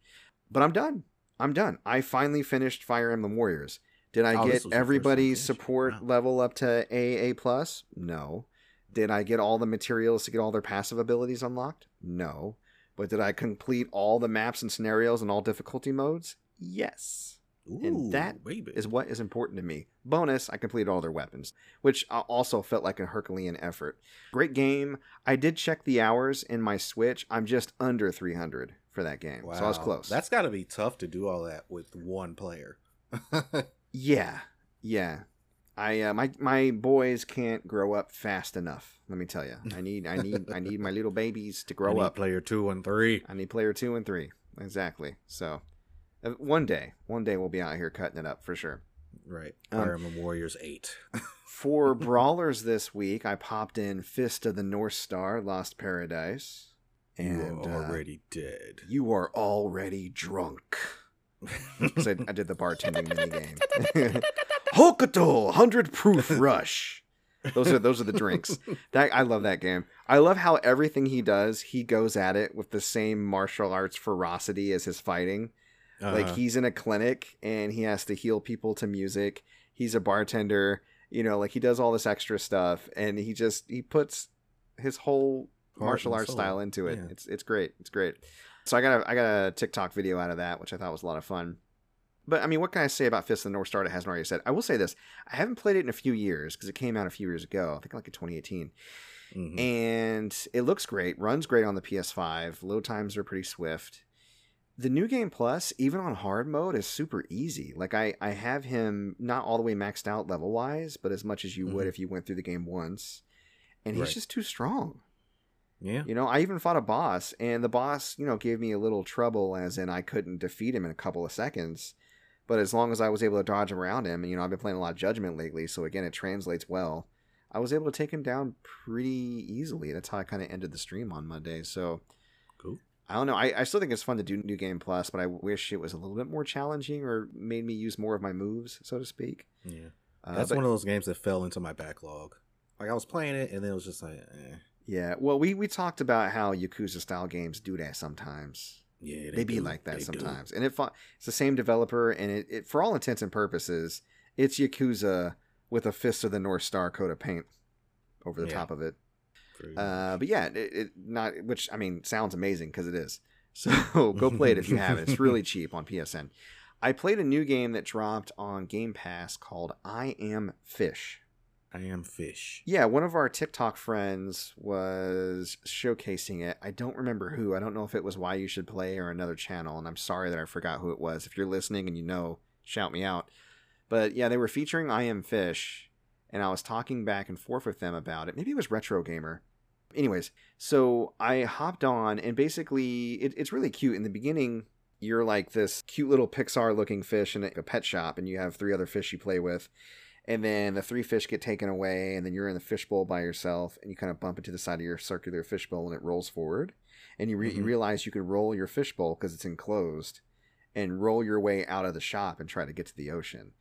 But I'm done. I'm done. I finally finished Fire Emblem Warriors. Did I Oh, get was your first time everybody's support Wow. level up to AA plus? No. Did I get all the materials to get all their passive abilities unlocked? No. But did I complete all the maps and scenarios in all difficulty modes? Yes. And that baby. Is what is important to me. Bonus, I completed all their weapons, which also felt like a Herculean effort. Great game. I did check the hours in my Switch. I'm just under 300 for that game. So I was close. That's got to be tough to do all that with one player. Yeah. Yeah, I uh, my my boys can't grow up fast enough. Let me tell you, I need I need I need my little babies to I grow need up. player two and three. I need player two and three exactly. So one day, one day we'll be out here cutting it up for sure. Right. Um, Fire Emblem Warriors eight. For brawlers this week, I popped in Fist of the North Star, Lost Paradise, and you uh, are already dead. you are already drunk. 'Cause I, I did the bartending minigame. Hokuto, hundred proof rush. Those are those are the drinks. That I love that game. I love how everything he does, he goes at it with the same martial arts ferocity as his fighting. Like Uh-huh. he's in a clinic and he has to heal people to music. He's a bartender. You know, like he does all this extra stuff, and he just he puts his whole Heart martial arts style into it. Yeah. It's it's great. It's great. So I got a I got a TikTok video out of that, which I thought was a lot of fun. But I mean, what can I say about Fist of the North Star that hasn't already said? I will say this: I haven't played it in a few years because it came out a few years ago. I think like in 2018, Mhm. and it looks great, runs great on the PS5. Load times are pretty swift. The new game plus, even on hard mode, is super easy. Like I, I have him not all the way maxed out level wise, but as much as you would Mhm. if you went through the game once. And he's Right. just too strong. yeah. You know, I even fought a boss, and the boss, you know, gave me a little trouble, as in I couldn't defeat him in a couple of seconds. But as long as I was able to dodge around him, and you know, I've been playing a lot of Judgment lately, so again, it translates well. I was able to take him down pretty easily. That's how I kind of ended the stream on Monday. So Cool. I don't know. I, I still think it's fun to do New Game Plus, but I wish it was a little bit more challenging or made me use more of my moves, so to speak. Yeah. Uh, That's but- one of those games that fell into my backlog. Like I was playing it and then it was just like, eh. yeah. Well, we we talked about how Yakuza style games do that sometimes. yeah, they, be do. like that They do. sometimes. And it it's the same developer, and it, it for all intents and purposes, it's Yakuza with a Fist of the North Star coat of paint over the Yeah. top of it. Uh, but yeah, it, it not which I mean sounds amazing because it is. So go play it if you haven't. It's really cheap on PSN. I played a new game that dropped on Game Pass called I Am Fish. I am fish. Yeah, one of our TikTok friends was showcasing it. I don't remember who. I don't know if it was Why You Should Play or another channel, and I'm sorry that I forgot who it was. If you're listening and you know, shout me out. But yeah, they were featuring I Am Fish, and I was talking back and forth with them about it. Maybe it was Retro Gamer. Anyways, so I hopped on, and basically, it, it's really cute. In the beginning, you're like this cute little Pixar looking fish in a pet shop, and you have three other fish you play with and then the three fish get taken away and then you're in the fishbowl by yourself and you kind of bump into the side of your circular fishbowl and it rolls forward and you, re- you Mhm. realize you can roll your fishbowl because it's enclosed and roll your way out of the shop and try to get to the ocean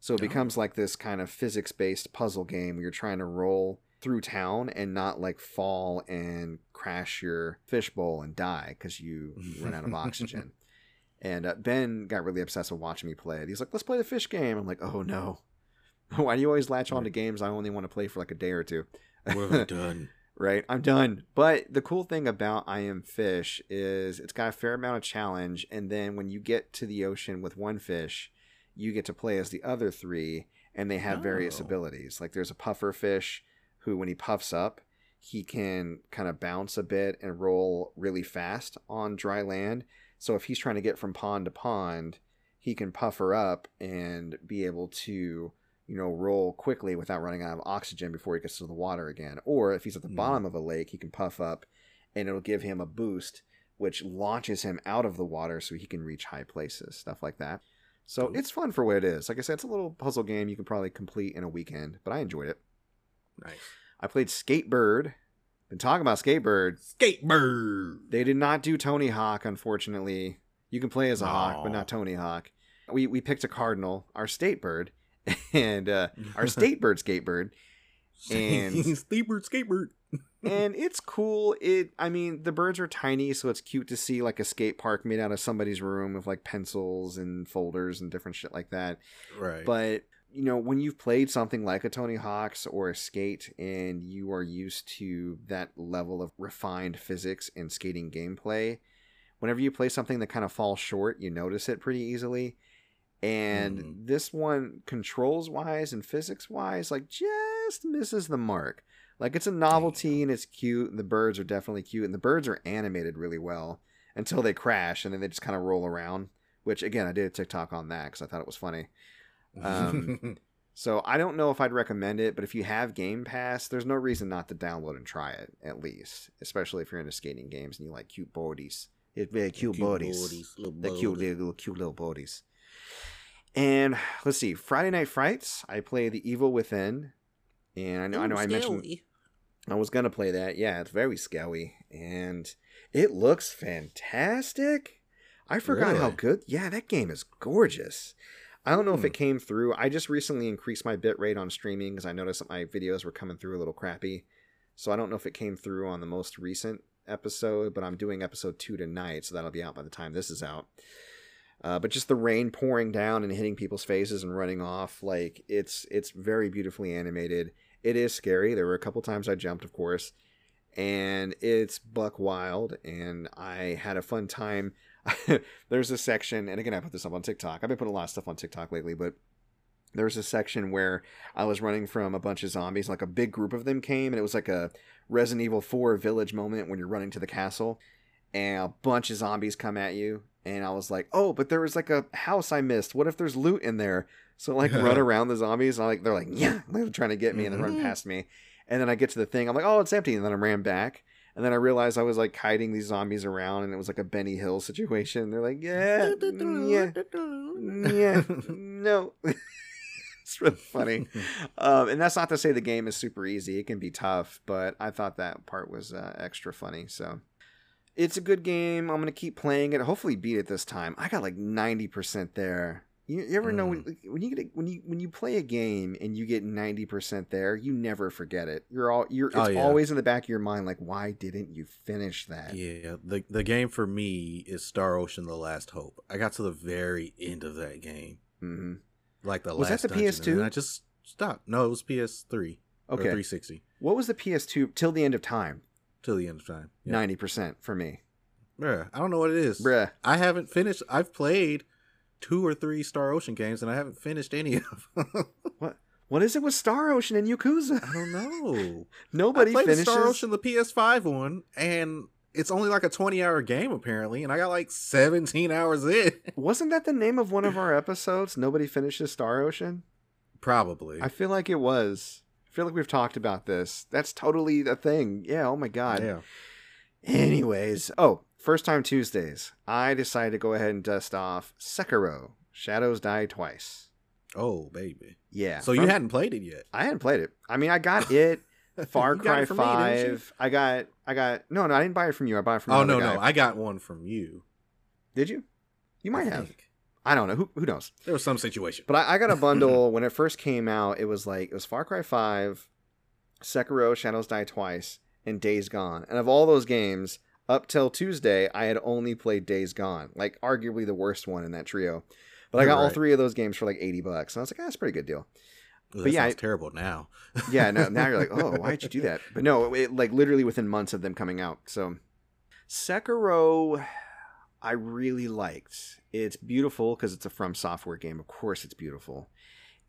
so it Oh. becomes like this kind of physics based puzzle game where you're trying to roll through town and not like fall and crash your fishbowl and die because you run out of oxygen and uh, Ben got really obsessed with watching me play it. He's like, "Let's play the fish game." I'm like, "Oh no, why do you always latch on to games I only want to play for like a day or two? I done? right, I'm done. But the cool thing about I Am Fish is it's got a fair amount of challenge, and then when you get to the ocean with one fish, you get to play as the other three, and they have various Oh. abilities. Like there's a puffer fish who, when he puffs up, he can kind of bounce a bit and roll really fast on dry land. So if he's trying to get from pond to pond, he can puffer up and be able to, you know, roll quickly without running out of oxygen before he gets to the water again. Or if he's at the Hmm. bottom of a lake, he can puff up and it'll give him a boost which launches him out of the water so he can reach high places, stuff like that. So Cool. it's fun for what it is. Like I said, it's a little puzzle game you can probably complete in a weekend, but I enjoyed it. Nice. I played Skatebird. Been talking about Skatebird. Skatebird. They did not do Tony Hawk, unfortunately. You can play as a hawk, but not Tony Hawk. We we picked a cardinal, our state bird, and uh, our state bird skatebird, and- skatebird, skatebird. And it's cool. It I mean the birds are tiny, so it's cute to see like a skate park made out of somebody's room with like pencils and folders and different shit like that. Right. But you know, when you've played something like a Tony Hawk's or a skate and you are used to that level of refined physics and skating gameplay, whenever you play something that kind of falls short, you notice it pretty easily. And Mhm. this one, controls wise and physics wise, like just misses the mark. Like it's a novelty and it's cute, and the birds are definitely cute, and the birds are animated really well until they crash and then they just kind of roll around. Which again, I did a TikTok on that because I thought it was funny. Um, So I don't know if I'd recommend it, but if you have Game Pass, there's no reason not to download and try it at least, especially if you're into skating games and you like cute bodies. It's very cute, bodies. The cute little cute little bodies. And let's see, Friday Night Frights. I play The Evil Within, and I know I know I mentioned. I was gonna play that. Yeah, it's very scary, and it looks fantastic. I forgot how good. Yeah, that game is gorgeous. I don't know if Hmm. it came through. I just recently increased my bit rate on streaming because I noticed that my videos were coming through a little crappy. So I don't know if it came through on the most recent episode, but I'm doing episode two tonight, so that'll be out by the time this is out. Uh, but just the rain pouring down and hitting people's faces and running off, like it's it's very beautifully animated. It is scary. There were a couple times I jumped, of course, and it's buck wild. And I had a fun time. There's a section, and again, I put this up on TikTok. I've been putting a lot of stuff on TikTok lately, but there's a section where I was running from a bunch of zombies, like a big group of them came, and it was like a Resident Evil 4 village moment when you're running to the castle, and a bunch of zombies come at you, and I was like, oh, but there was like a house I missed. What if there's loot in there? So like run around the zombies, and I like they're like, yeah, they're trying to get me, and then run Mhm. past me, and then I get to the thing, I'm like, oh, it's empty, and then I ran back. And then I realized I was like hiding these zombies around, and it was like a Benny Hill situation. They're like, yeah, yeah, yeah, no. it's really funny. Um, and that's not to say the game is super easy. It can be tough, but I thought that part was uh, extra funny. So it's a good game. I'm gonna keep playing it. Hopefully, beat it this time. I got like ninety percent there. You, you ever know when, when you get a, when you when you play a game and you get ninety percent there, you never forget it. You're all you're. It's Oh, yeah. always in the back of your mind, like, why didn't you finish that? Yeah, the the game for me is Star Ocean: The Last Hope. I got to the very end of that game, hmm like the Was that the PS2? I just stopped. No, it was PS3 or Okay. 360 What was the PS2 till the end of time? till the end of time. Yeah. Ninety percent for me, Bruh, I don't know what it is. bruh. I haven't finished. I've played two or three Star Ocean games, and I haven't finished any of them. what? What is it with Star Ocean and Yakuza? I don't know. Nobody I played finishes. Star Ocean, the PS5 one, and it's only like a 20 hour game apparently, and I got like 17 hours in. Wasn't that the name of one of our episodes? Nobody finishes Star Ocean. Probably. I feel like it was. I feel like we've talked about this. That's totally a thing. Yeah. Oh my god. yeah. Anyways, oh, first time Tuesdays. I decided to go ahead and dust off Sekiro: Shadows Die Twice. Oh baby. Yeah. So you hadn't played it yet. I hadn't played it. I mean, I got it. Far Cry it from me, didn't you? Five. I got. I got. No, no, I didn't buy it from you. I bought it from. Oh no, no. I got one from you. Did you? You might I have. think. I don't know. Who who knows? There was some situation. But I, I got a bundle when it first came out. It was like it was Far Cry Five, Sekiro: Shadows Die Twice, and Days Gone. And of all those games, up till Tuesday, I had only played Days Gone, like arguably the worst one in that trio. But I You're got all three of those games for like eighty bucks, and I was like, ah, that's a pretty good deal. Ooh, but yeah, sounds I- terrible now. Yeah, no, now you're like, oh, why did you do that? But no, it, like literally within months of them coming out. So Sekiro, I really liked. It's beautiful because it's a From Software game. Of course, it's beautiful.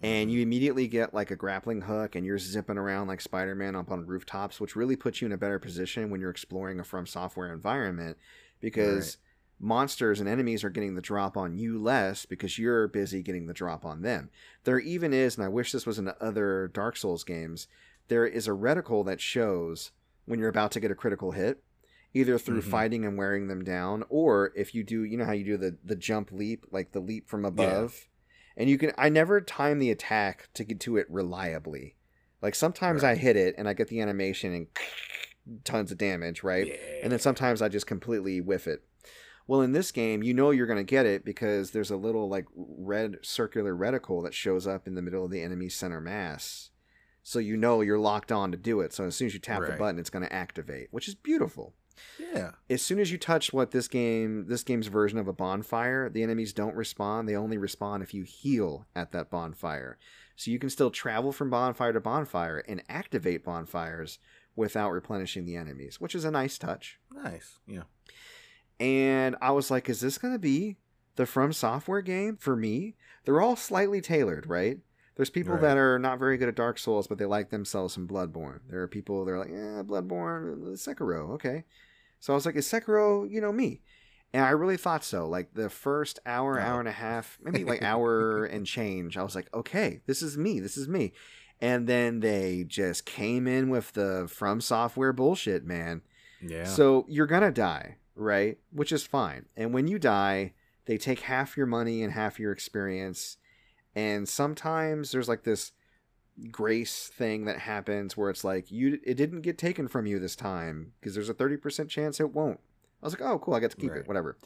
And you immediately get like a grappling hook, and you're zipping around like Spider Man up on rooftops, which really puts you in a better position when you're exploring a From Software environment because monsters and enemies are getting the drop on you less because you're busy getting the drop on them. There even is, and I wish this was in other Dark Souls games, there is a reticle that shows when you're about to get a critical hit, either through Mhm. fighting and wearing them down, or if you do, you know how you do the, the jump leap, like the leap from above. And you can, I never time the attack to get to it reliably. Like sometimes I hit it and I get the animation and tons of damage, right? Yeah. and then sometimes I just completely whiff it. Well, in this game, you know you're going to get it because there's a little like red circular reticle that shows up in the middle of the enemy's center mass. So you know you're locked on to do it. So as soon as you tap the button, it's going to activate, which is beautiful. Yeah. As soon as you touch what this game, this game's version of a bonfire, the enemies don't respond. They only respond if you heal at that bonfire. So you can still travel from bonfire to bonfire and activate bonfires without replenishing the enemies, which is a nice touch Nice. Yeah. and I was like, is this going to be the From Software game for me? They're all slightly tailored, right? There's people Right. that are not very good at Dark Souls, but they like themselves some Bloodborne. There are people that are like, eh, Bloodborne, Sekiro, okay. So I was like, is Sekiro, you know, me? And I really thought so. Like the first hour, Oh. hour and a half, maybe like hour and change, I was like, okay, this is me. This is me. And then they just came in with the from software bullshit, man. Yeah. So you're gonna die, right? Which is fine. And when you die, they take half your money and half your experience. And sometimes there's like this grace thing that happens where it's like you it didn't get taken from you this time because there's a 30% chance it won't. I was like, "Oh, cool, I get to keep Right. it, whatever."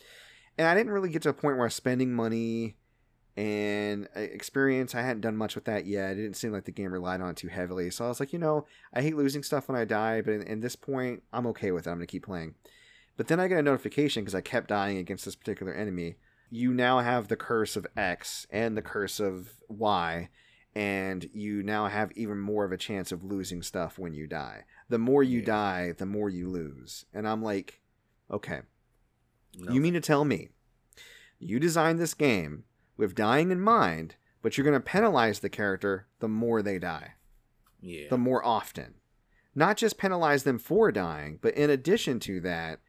And I didn't really get to a point where I was spending money and uh, experience. I hadn't done much with that yet. It didn't seem like the game relied on it too heavily. So I was like, you know, I hate losing stuff when I die, but in, in this point, I'm okay with it. I'm going to keep playing. But then I get a notification because I kept dying against this particular enemy. You now have the curse of X and the curse of Y, and you now have even more of a chance of losing stuff when you die. The more you Yeah. die, the more you lose. And I'm like, okay, No. you mean to tell me you designed this game with dying in mind, but you're going to penalize the character the more they die, Yeah. the more often? Not just penalize them for dying, but in addition to that,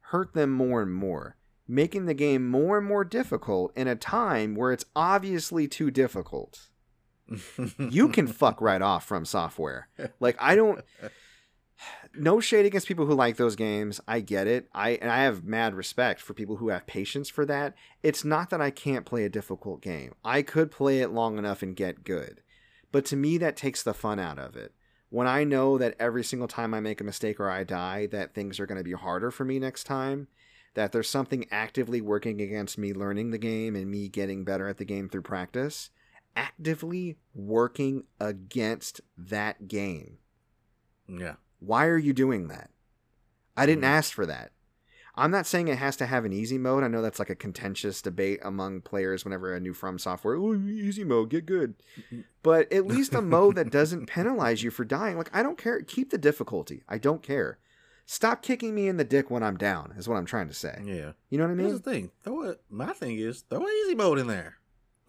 hurt them more and more, making the game more and more difficult in a time where it's obviously too difficult. You can fuck right off from software. Like I don't no shade against people who like those games. I get it. I and I have mad respect for people who have patience for that. It's not that I can't play a difficult game. I could play it long enough and get good. But to me that takes the fun out of it. When I know that every single time I make a mistake or I die that things are going to be harder for me next time, that there's something actively working against me learning the game and me getting better at the game through practice, actively working against that game. yeah. Why are you doing that? I didn't Mhm. ask for that. I'm not saying it has to have an easy mode. I know that's like a contentious debate among players whenever a new From software, oh, easy mode, get good. But at least a mode that doesn't penalize you for dying. Like, I don't care. Keep the difficulty. I don't care. Stop kicking me in the dick when I'm down, is what I'm trying to say. Yeah. You know what I Here's mean? the thing. Throw it. My thing is throw an easy mode in there.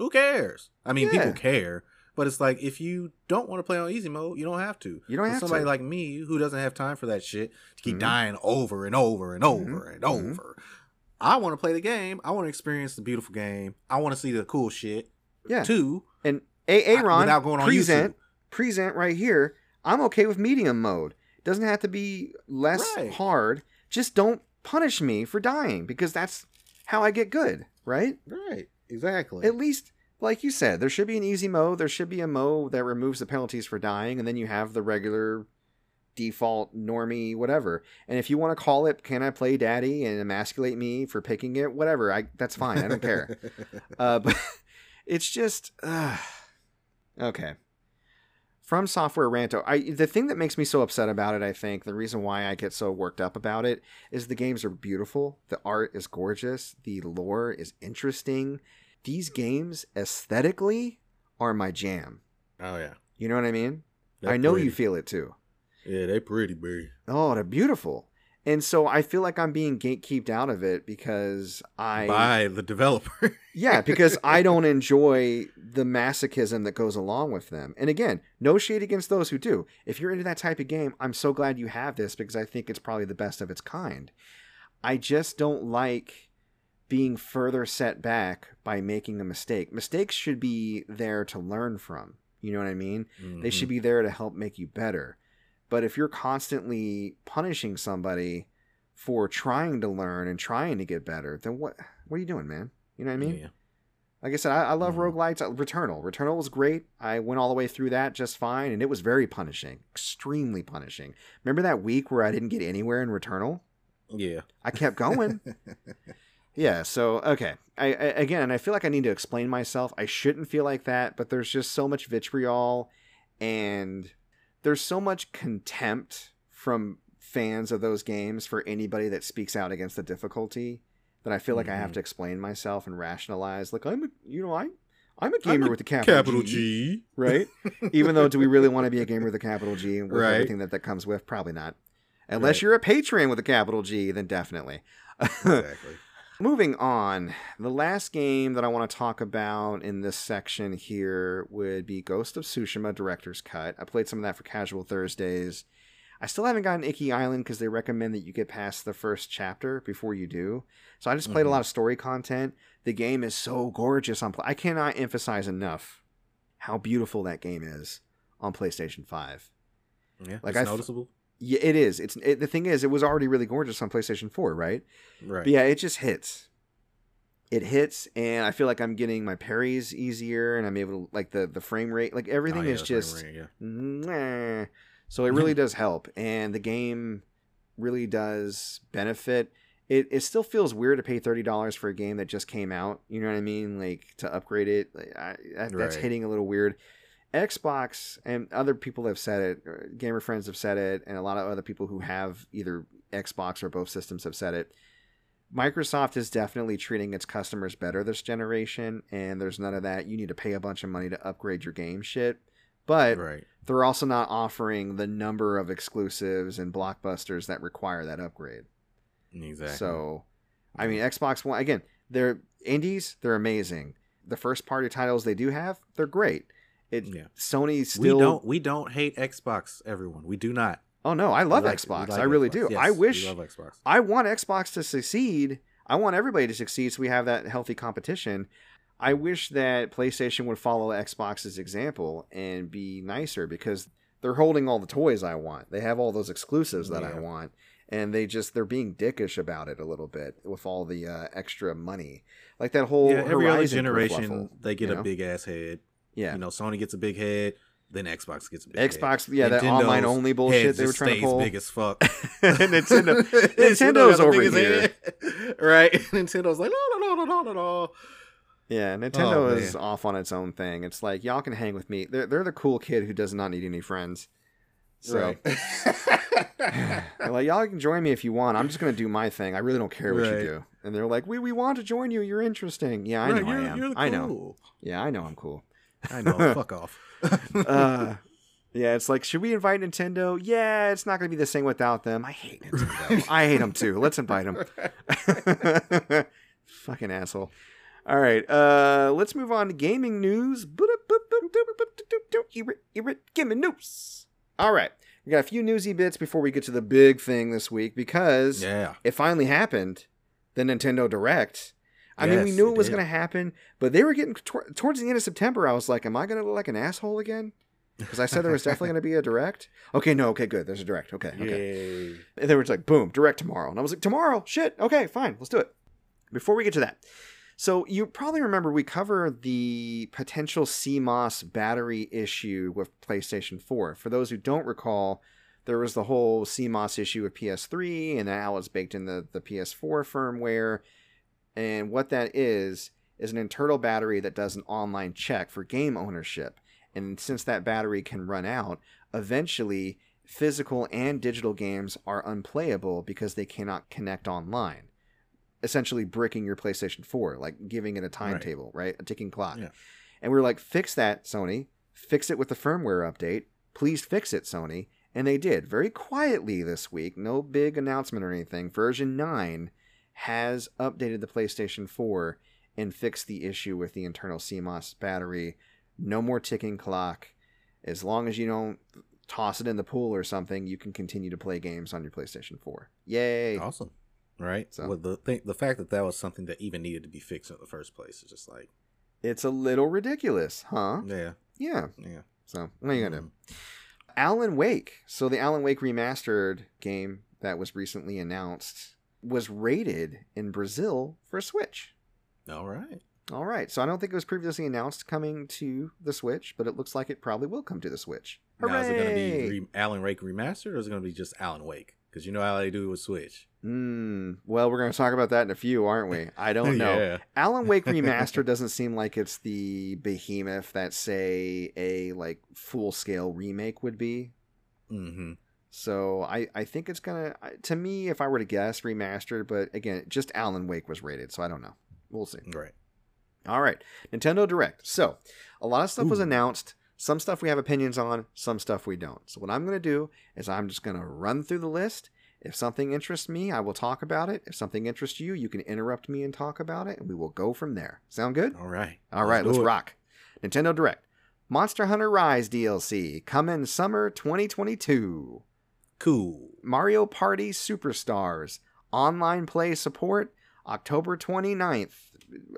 Who cares? I mean, Yeah. people care, but it's like if you don't want to play on easy mode, you don't have to. You don't But have somebody to. like me who doesn't have time for that shit to keep Mhm. dying over and over and over and Mhm. over. I want to play the game. I want to experience the beautiful game. I want to see the cool shit Yeah. too. And Aaron, without going on present, YouTube. present right here. I'm okay with medium mode. Doesn't have to be less Right. hard. Just don't punish me for dying because that's how I get good, right? Right. Exactly. At least, like you said, there should be an easy mode. There should be a mode that removes the penalties for dying, and then you have the regular default normie whatever. And if you want to call it, can I play daddy and emasculate me for picking it? Whatever. I that's fine. I don't care. Uh, but it's just uh, okay. From Software Ranto, I the thing that makes me so upset about it, I think, the reason why I get so worked up about it is the games are beautiful, the art is gorgeous, the lore is interesting. These games aesthetically are my jam. oh yeah. You know what I mean? They're I know pretty. you feel it too. Yeah, they pretty, bro. Oh, they're beautiful. And so I feel like I'm being gatekeeped out of it because I By the developer. Yeah, because I don't enjoy the masochism that goes along with them. And again, no shade against those who do. If you're into that type of game, I'm so glad you have this because I think it's probably the best of its kind. I just don't like being further set back by making a mistake. Mistakes should be there to learn from. You know what I mean? They Mhm. should be there to help make you better. But if you're constantly punishing somebody for trying to learn and trying to get better, then what what are you doing, man? You know what I mean? Yeah. Like I said, I, I love Mhm. roguelites. Returnal. Returnal was great. I went all the way through that just fine, and it was very punishing. Extremely punishing. Remember that week where I didn't get anywhere in Returnal? Yeah. I kept going. yeah, so, okay. I, I Again, I feel like I need to explain myself. I shouldn't feel like that, but there's just so much vitriol, and there's so much contempt from fans of those games for anybody that speaks out against the difficulty that I feel like I have Mhm. to explain myself and rationalize. Like I'm, a, you know, I, I'm a I'm gamer a with the capital, Capital G, G. right? Even though, do we really want to be a gamer with a capital G with Right. everything that that comes with? Probably not. Unless Right. you're a patron with a capital G, then definitely. Exactly. Moving on, the last game that I want to talk about in this section here would be Ghost of Tsushima Director's Cut. I played some of that for Casual Thursdays. I still haven't gotten Iki Island because they recommend that you get past the first chapter before you do. So I just played a Mhm. lot of story content. The game is so gorgeous on. Pla- I cannot emphasize enough how beautiful that game is on PlayStation Five. Yeah, Like, it's I- noticeable. Yeah, it is. It's it, the thing is, it was already really gorgeous on PlayStation Four, right? Right. But yeah, it just hits. It hits, and I feel like I'm getting my parries easier, and I'm able to like the the frame rate, like Oh, everything yeah, is just. rate, yeah. So it really does help, and the game really does benefit. It, it still feels weird to pay thirty dollars for a game that just came out. You know what I mean? Like to upgrade it, like, I, that, that's Right. hitting a little weird. Xbox and other people have said it. Gamer friends have said it, and a lot of other people who have either Xbox or both systems have said it. Microsoft is definitely treating its customers better this generation, and there's none of that. You need to pay a bunch of money to upgrade your game shit. But Right. they're also not offering the number of exclusives and blockbusters that require that upgrade. Exactly. So, I mean, Xbox One again, they're indies, they're amazing. The first party titles they do have, they're great. It Yeah. Sony still we don't we don't hate Xbox. Everyone, we do not. Oh no, I love like- Xbox. like I really Xbox. do. Yes, I wish love Xbox. I want Xbox to succeed. I want everybody to succeed so we have that healthy competition. I wish that PlayStation would follow Xbox's example and be nicer because they're holding all the toys I want. They have all those exclusives that I want. And they just they're being dickish about it a little bit with all the uh, extra money, like that whole yeah, every other generation they get you a big ass head. Yeah You know, Sony gets a big head, then Xbox gets a big head. Xbox yeah that Nintendo's online only bullshit they were trying to pull big as fuck. Nintendo Nintendo Nintendo's the over here. head. right? Nintendo's like no no no no no no. Yeah, Nintendo Oh, is off on its own thing. It's like y'all can hang with me. They're they're the cool kid who does not need any friends. So Right. like y'all can join me if you want. I'm just gonna do my thing. I really don't care what you do. And they're like, we we want to join you. You're interesting. Yeah, I Right, know I am. the I know. Yeah, I know I'm cool. I know. Fuck off. Uh, yeah, it's like, should we invite Nintendo? Yeah, it's not gonna be the same without them. I hate Nintendo. I hate them too. Let's invite them. Fucking asshole. All right, uh, let's move on to gaming news. Me news. All right, we got a few newsy bits before we get to the big thing this week because yeah. it finally happened. The Nintendo Direct. I mean, we knew it was going to happen, but they were getting tor- towards the end of September. I was like, "Am I going to look like an asshole again?" Because I said there was definitely going to be a direct. Okay, no, okay, good. There's a direct. Okay, okay. Yay. And they were just like, boom, direct tomorrow. And I was like, tomorrow? Shit. Okay, fine. Let's do it. Before we get to that, so you probably remember we cover the potential CMOS battery issue with PlayStation 4. For those who don't recall, there was the whole CMOS issue with PS3, and now it's baked in the, the PS4 firmware. And what that is, is an internal battery that does an online check for game ownership. And since that battery can run out, eventually physical and digital games are unplayable because they cannot connect online. Essentially bricking your PlayStation 4, like giving it a timetable, right? A ticking clock. Yeah. And we are like, fix that, Sony. Fix it with the firmware update. Please fix it, Sony. And they did very quietly this week. No big announcement or anything. Version 9 has updated the PlayStation 4 and fixed the issue with the internal CMOS battery. No more ticking clock. As long as you don't toss it in the pool or something, you can continue to play games on your PlayStation 4. Yay! Awesome. Right. So- Well, the thing, the fact that that was something that even needed to be fixed in the first place is just like, It's a little ridiculous, huh? yeah, Yeah. yeah. So, what are you going to do? Mm. Alan Wake. So the Alan Wake remastered game that was recently announced was rated in Brazil for a Switch. All right. All right. So I don't think it was previously announced coming to the Switch, but it looks like it probably will come to the Switch. Now is it going to be re- Alan Wake remastered or is it going to be just Alan Wake? Because you know how they do with Switch. Hmm. Well, we're going to talk about that in a few, aren't we? I don't know. yeah. Alan Wake Remastered doesn't seem like it's the behemoth that, say, a like full scale remake would be. Mm-hmm. So I, I think it's gonna to me if I were to guess remastered, but again, just Alan Wake was rated, so I don't know. We'll see. Right. All right, Nintendo Direct. So a lot of stuff was announced. Some stuff we have opinions on, some stuff we don't. So what I'm gonna do is I'm just gonna run through the list. If something interests me, I will talk about it. If something interests you, you can interrupt me and talk about it, and we will go from there. Sound good? All right. All right, let's it. rock. Nintendo Direct. Monster Hunter Rise DLC coming summer 2022. Cool. Mario Party Superstars online play support October 29th.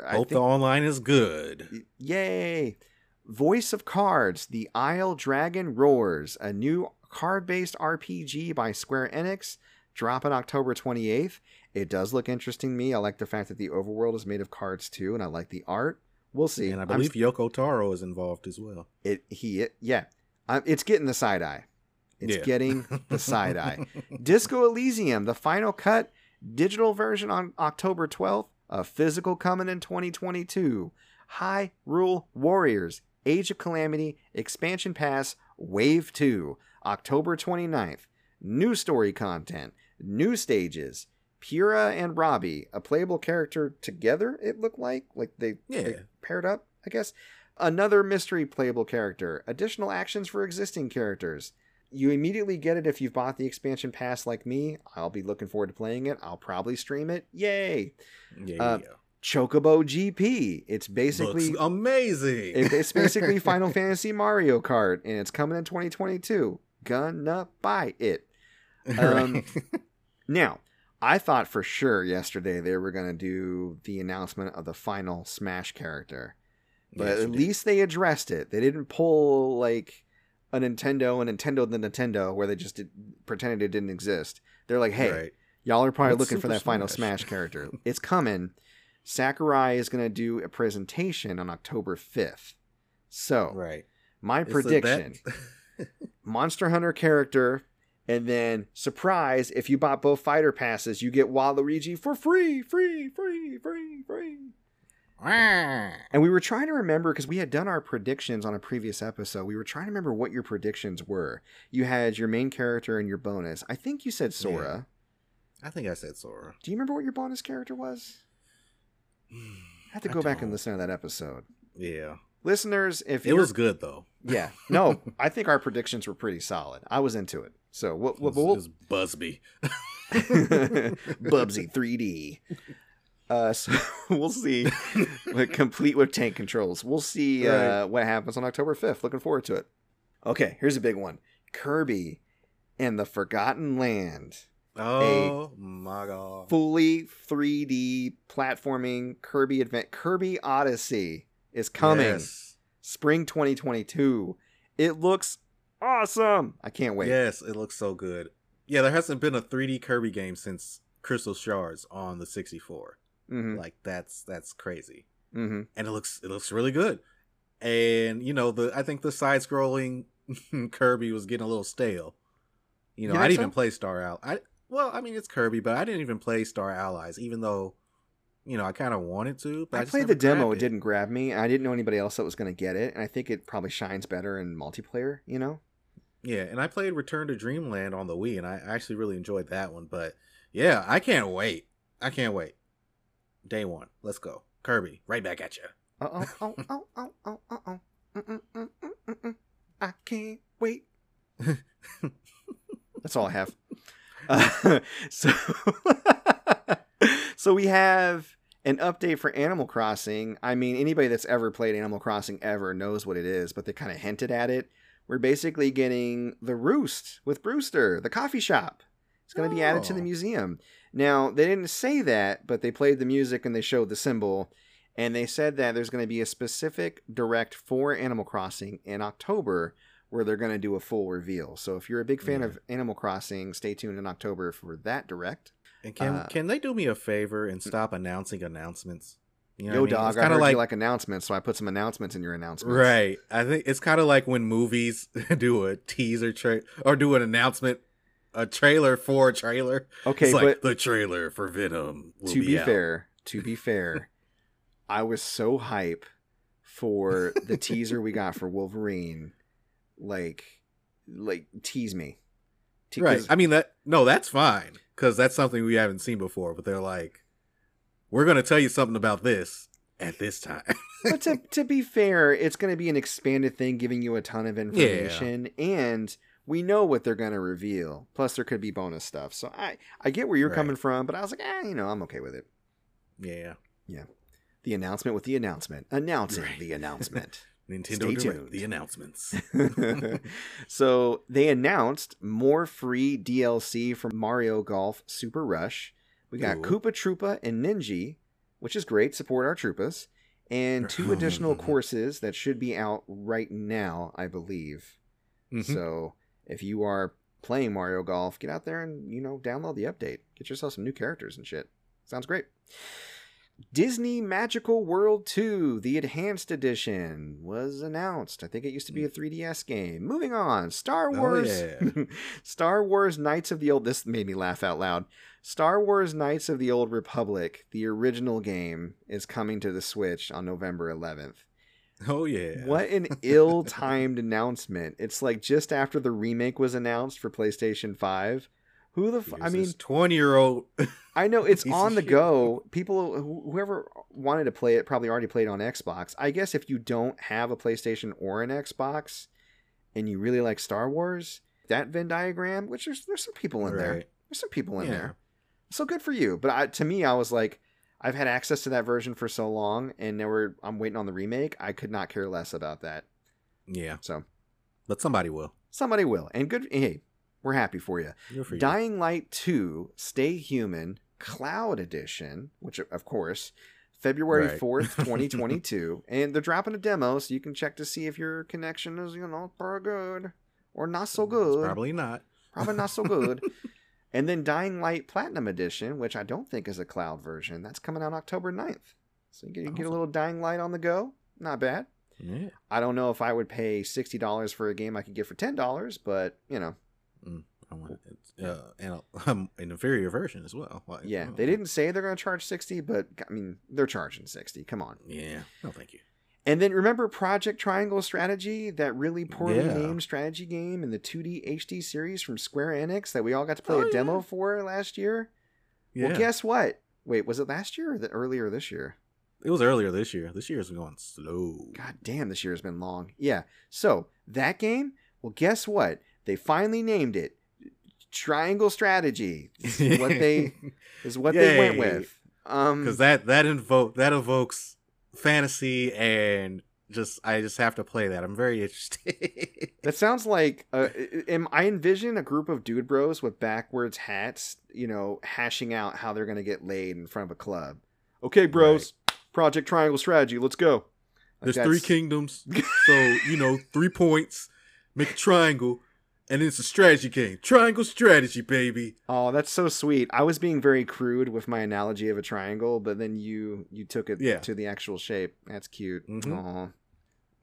I Hope the online is good. Yay! Voice of Cards, The Isle Dragon Roars, a new card based RPG by Square Enix, dropping October 28th. It does look interesting to me. I like the fact that the overworld is made of cards too, and I like the art. We'll see. And I I'm believe Yoko Taro is involved as well. it he it, yeah um, it's getting the side eye it's Yeah. getting the side eye disco elysium the final cut digital version on october 12th a physical coming in 2022 high rule warriors age of calamity expansion pass wave 2 october 29th new story content new stages Purah and robbie a playable character together it looked like like they, they Yeah. paired up i guess another mystery playable character, additional actions for existing characters. You immediately get it if you've bought the expansion pass like me. I'll be looking forward to playing it. I'll probably stream it. Yay! Yeah, Uh. Chocobo GP. It's basically Looks amazing. it's basically Final Fantasy Mario Kart, and it's coming in 2022. Gonna buy it. um, Now, I thought for sure yesterday they were gonna do the announcement of the final Smash character but Yes, at did. least they addressed it. They didn't pull like a Nintendo, a Nintendo, the Nintendo, where they just did, pretended it didn't exist. They're like, hey, Right. y'all are probably What's looking for Super that final Smash? Smash character. it's coming. Sakurai is going to do a presentation on October 5th. So, Right. my It's prediction Monster Hunter character, and then surprise, if you bought both fighter passes, you get Waluigi for free, free, free, free, free. And we were trying to remember because we had done our predictions on a previous episode. We were trying to remember what your predictions were. You had your main character and your bonus. I think you said Sora. I think I said Sora. Do you remember what your bonus character was? I have to go back and listen to that episode. Yeah. Listeners, if It was good though. yeah, no, I think our predictions were pretty solid. I was into it. So we'll, It we'll, was, we'll, it was Bubsy. Bubsy 3D. Uh, so we'll see. Complete with tank controls. We'll see uh, what happens on October 5th. Looking forward to it. Okay, here's a big one Kirby and the Forgotten Land. Oh my god. Fully 3D platforming Kirby Advent Kirby Odyssey is coming Yes. spring 2022. It looks awesome. I can't wait. Yes, it looks so good. Yeah, there hasn't been a 3D Kirby game since Crystal Shards on the 64. Hmm Like that's that's crazy. hmm And it looks it looks really good. And you know, the I think the side scrolling Kirby was getting a little stale. You know, You I didn't even play Star Al. I well, I mean it's Kirby, but I didn't even play Star Allies, even though you know I kind of wanted to. But I, I played the demo. grabbed It didn't grab me. I didn't know anybody else that was going to get it. And I think it probably shines better in multiplayer, you know? Yeah, and I played Return to Dreamland on the Wii, and I actually really enjoyed that one. But yeah, I can't wait. I can't wait. Day one, let's go. Kirby, right back at you. Uh oh, oh, oh, oh, oh, oh, oh. I can't wait. That's all I have. Uh, so, so we have an update for Animal Crossing. I mean, anybody that's ever played Animal Crossing ever knows what it is, but they kind of hinted at it. We're basically getting the Roost with Brewster, the coffee shop. It's going to be added to the Oh. museum. Now, they didn't say that, but they played the music and they showed the symbol. And they said that there's going to be a specific direct for Animal Crossing in October where they're going to do a full reveal. So if you're a big fan Yeah. of Animal Crossing, stay tuned in October for that direct. And can Uh, can they do me a favor and stop announcing announcements? You know Yo, I mean? dog, It's I heard you like announcements, so I put some announcements in your announcements. Right. I think it's kind of like when movies do a teaser tra- or do an announcement, a trailer for a trailer. Okay, it's like but the trailer for Venom. Will to be out. fair, to be fair, I was so hype for the teaser we got for Wolverine. Like, like tease me. Te- right? I mean that. No, that's fine because that's something we haven't seen before. But they're like, we're gonna tell you something about this at this time. but to, to be fair, it's going to be an expanded thing, giving you a ton of information, and we know what they're going to reveal. Plus, there could be bonus stuff. So I I get where you're Right. coming from, but I was like, ah, you know, I'm okay with it. yeah. Yeah. The announcement with the announcement, announcing Right. the announcement. Nintendo Stay Direct, tuned. the announcements. so they announced more free DLC from Mario Golf Super Rush. We got Ooh. Koopa Troopa and Ninji, which is great. Support our Troopas. And two additional courses that should be out right now, I believe. Mhm. So if you are playing Mario Golf, get out there and, you know, download the update. Get yourself some new characters and shit. Sounds great. Disney Magical World 2, the Enhanced Edition, was announced. I think it used to be a 3DS game. Moving on, Star Oh, Wars. yeah. Star Wars Knights of the Old. This made me laugh out loud. Star Wars Knights of the Old Republic, the original game, is coming to the Switch on November 11th. Oh yeah. What an ill timed announcement. It's like just after the remake was announced for PlayStation 5. Who the f- I mean, twenty year old. I know it's on the shit. go. People, whoever wanted to play it, probably already played on Xbox. I guess if you don't have a PlayStation or an Xbox, and you really like Star Wars, that Venn diagram, which there's there's some people in there. There's some people in Yeah. there. So good for you. But I, to me, I was like, I've had access to that version for so long, and now we're I'm waiting on the remake. I could not care less about that. Yeah, So but somebody will. somebody will, and good. Hey, we're happy for you. For you. Dying Light 2 Stay Human Cloud Edition, which of course, February Right. 4th, 2022. and they're dropping a demo so you can check to see if your connection is, you know, pretty good or not so It's good. Probably not. Probably not so good. and then Dying Light Platinum Edition, which I don't think is a cloud version, that's coming out October 9th. So you get, you get a little Dying Light on the go. Not bad. Yeah. I don't know if I would pay $60 for a game I could get for $10, but, you know, I want it. Uh, and um, an inferior version as well. Like, Yeah, oh, they didn't say they're going to charge 60, but I mean, they're charging 60. Come on. Yeah. No, thank you. And then remember Project Triangle Strategy, that really poorly Yeah. named strategy game in the 2D HD series from Square Enix that we all got to play Oh, a demo for last year? Yeah. Well, guess what? Wait, was it last year or the earlier this year? it was earlier this year. This year's been going slow. God damn, this year has been long. Yeah. So, that game, well, guess what? They finally named it Triangle Strategy. Is what they is what they went Yay. with. Um because that that invoke that evokes fantasy and just I just have to play that. I'm very interested. That sounds like uh, am I envision a group of dude bros with backwards hats, you know, hashing out how they're gonna get laid in front of a club. Okay, bros, Project Triangle Strategy, let's go. Like There's three kingdoms, so you know three points, make a triangle, and it's a strategy game. Triangle strategy, baby. Oh, that's so sweet. I was being very crude with my analogy of a triangle, but then you you took it Yeah. to the actual shape. That's cute. Mhm. Aw.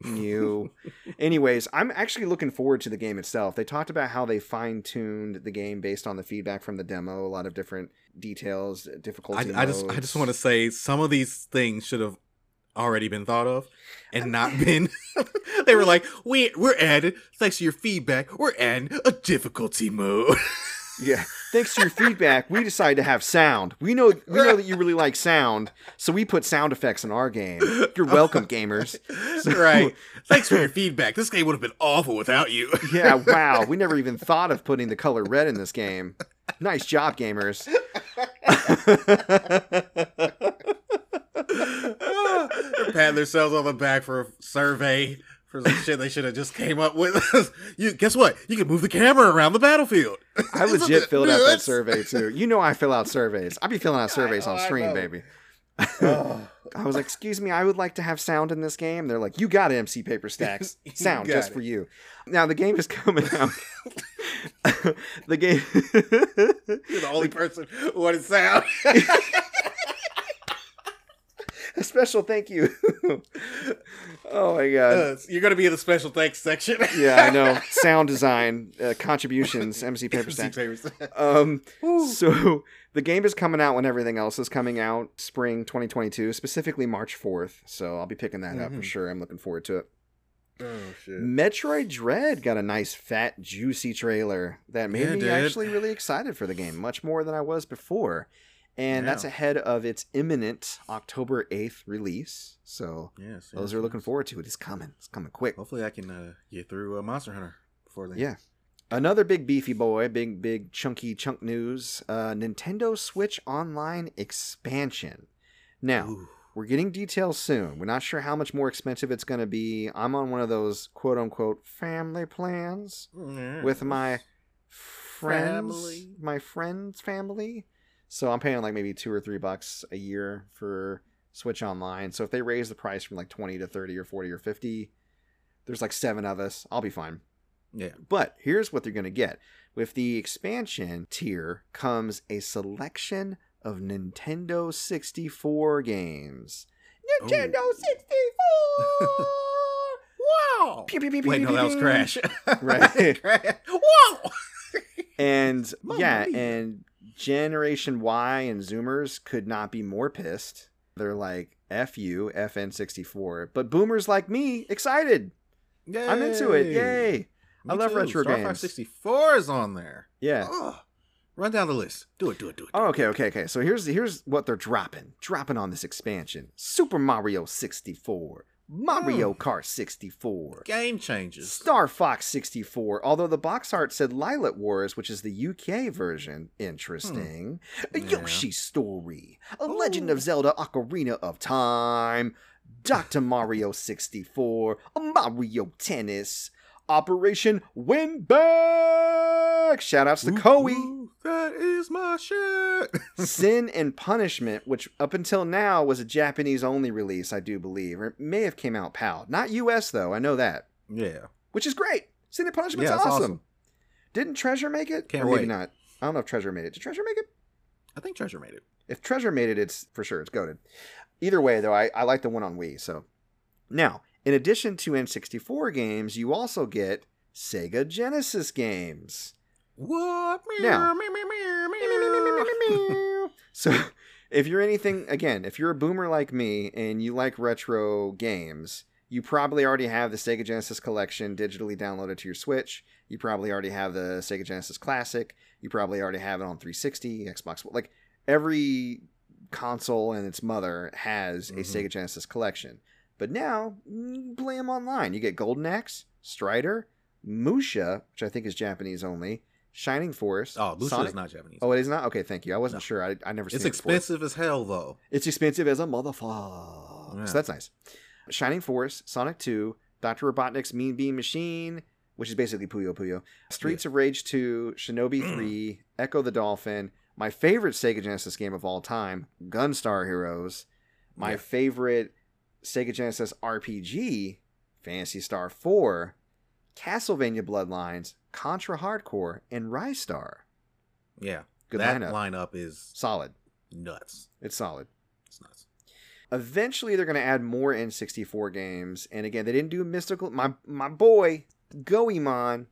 You. Anyways, I'm actually looking forward to the game itself. They talked about how they fine tuned the game based on the feedback from the demo. A lot of different details, I, difficulty. I just I just want to say some of these things should have already been thought of and not been. they were like, we we're adding thanks to your feedback, we're adding a difficulty mode. Yeah. Thanks to your feedback, we decided to have sound. We know we know that you really like sound, so we put sound effects in our game. You're welcome, gamers. So- right. Thanks for your feedback. This game would have been awful without you. Yeah, wow. We never even thought of putting the color red in this game. Nice job, gamers. They're patting themselves on the back for a survey for some shit they should have just came up with. you guess what? You can move the camera around the battlefield. I legit it filled out that survey too. You know I fill out surveys. I be filling out surveys on I stream, baby. Oh. I was like, "Excuse me, I would like to have sound in this game." They're like, "You got it, MC Paper Stacks. Sound just it. for you." Now the game is coming out. the game. You're the only person who wanted sound. A special thank you. oh my god. Uh, you're gonna be in the special thanks section. yeah, I know. Sound design uh, contributions, MC Paper Stacks. Um, so the game is coming out when everything else is coming out, spring 2022, specifically March 4th. So I'll be picking that up for Mhm. sure. I'm looking forward to it. oh shit. Metroid Dread got a nice, fat, juicy trailer that made Yeah, me actually really excited for the game, much more than I was before. And that's ahead of its imminent October 8th release. So Yes. those yes, are looking yes. forward to it. It's coming. It's coming quick. Hopefully, I can uh, get through uh, Monster Hunter before then. Yeah. Another big beefy boy, big big chunky chunk news. Uh, Nintendo Switch Online expansion. Now, Ooh. We're getting details soon. We're not sure how much more expensive it's going to be. I'm on one of those quote unquote family plans with my friends, Family. my friends' family. So I'm paying like maybe two or three bucks a year for Switch Online. So if they raise the price from like 20 to 30 or 40 or 50, there's like seven of us. I'll be fine. Yeah. But here's what they're going to get. With the expansion tier comes a selection of Nintendo 64 games. Oh. Nintendo Ooh. 64! Wow. Pew, pew, pew, Wait, no, that was. Crash. Right. Crash. Wow. And Mamma yeah, and Generation Y and Zoomers could not be more pissed. They're like, F you, FN64. But boomers like me, excited. I'm into it. Yay. I love too. retro Star games. Fox 64 is on there. Yeah. Ugh. Run down the list. Do it, do it, do it. Oh, okay, okay, okay. So here's here's what they're dropping. Dropping on this expansion. Super Mario 64. Mario hmm. Kart 64. Game changes. Star Fox 64, although the box art said Lylat Wars, which is the UK version. Interesting. Hmm. A Yeah. Yoshi Story. A Legend of Zelda Ocarina of Time. Dr. Mario 64. Mario Tennis. Operation Win Back! Shoutouts to Ooh, Koei. that is my shit. Sin and Punishment, which up until now was a Japanese only release, I do believe, or it may have came out PAL. Not US though, I know that, yeah. which is great. Sin and Punishment's Yeah, awesome. awesome. Didn't Treasure make it? Can't or maybe wait. not. I don't know if Treasure made it. Did Treasure make it? I think Treasure made it. If Treasure made it, it's for sure it's goaded. Either way, though, I, I like the one on Wii. So now, in addition to N64 games, you also get Sega Genesis games. What? Now- so if you're anything again if you're a boomer like me and you like retro games you probably already have the sega genesis collection digitally downloaded to your switch you probably already have the sega genesis classic you probably already have it on 360 xbox like every console and its mother has a Mhm. sega genesis collection but now mm, play them online you get golden axe strider musha which i think is japanese only shining force Oh, Lucia Sonic- is not Japanese. Oh, it is not. Okay, thank you. I wasn't No. sure. I I never. it's seen it expensive as hell, though. It's expensive as a motherfucker. Yeah. So that's nice. Shining Force, Sonic Two, Doctor Robotnik's Mean Bean Machine, which is basically Puyo Puyo, Streets of Rage Two, Shinobi Three, Ecco the Dolphin. My favorite Sega Genesis game of all time, Gunstar Heroes. My Yeah. favorite Sega Genesis RPG, Phantasy Star Four, Castlevania Bloodlines, Contra Hardcore, and Ristar. Yeah. Good that lineup. lineup is Solid. nuts. It's solid. It's nuts. Eventually, they're going to add more N64 games, and again, they didn't do Mystical. My my boy Goemon,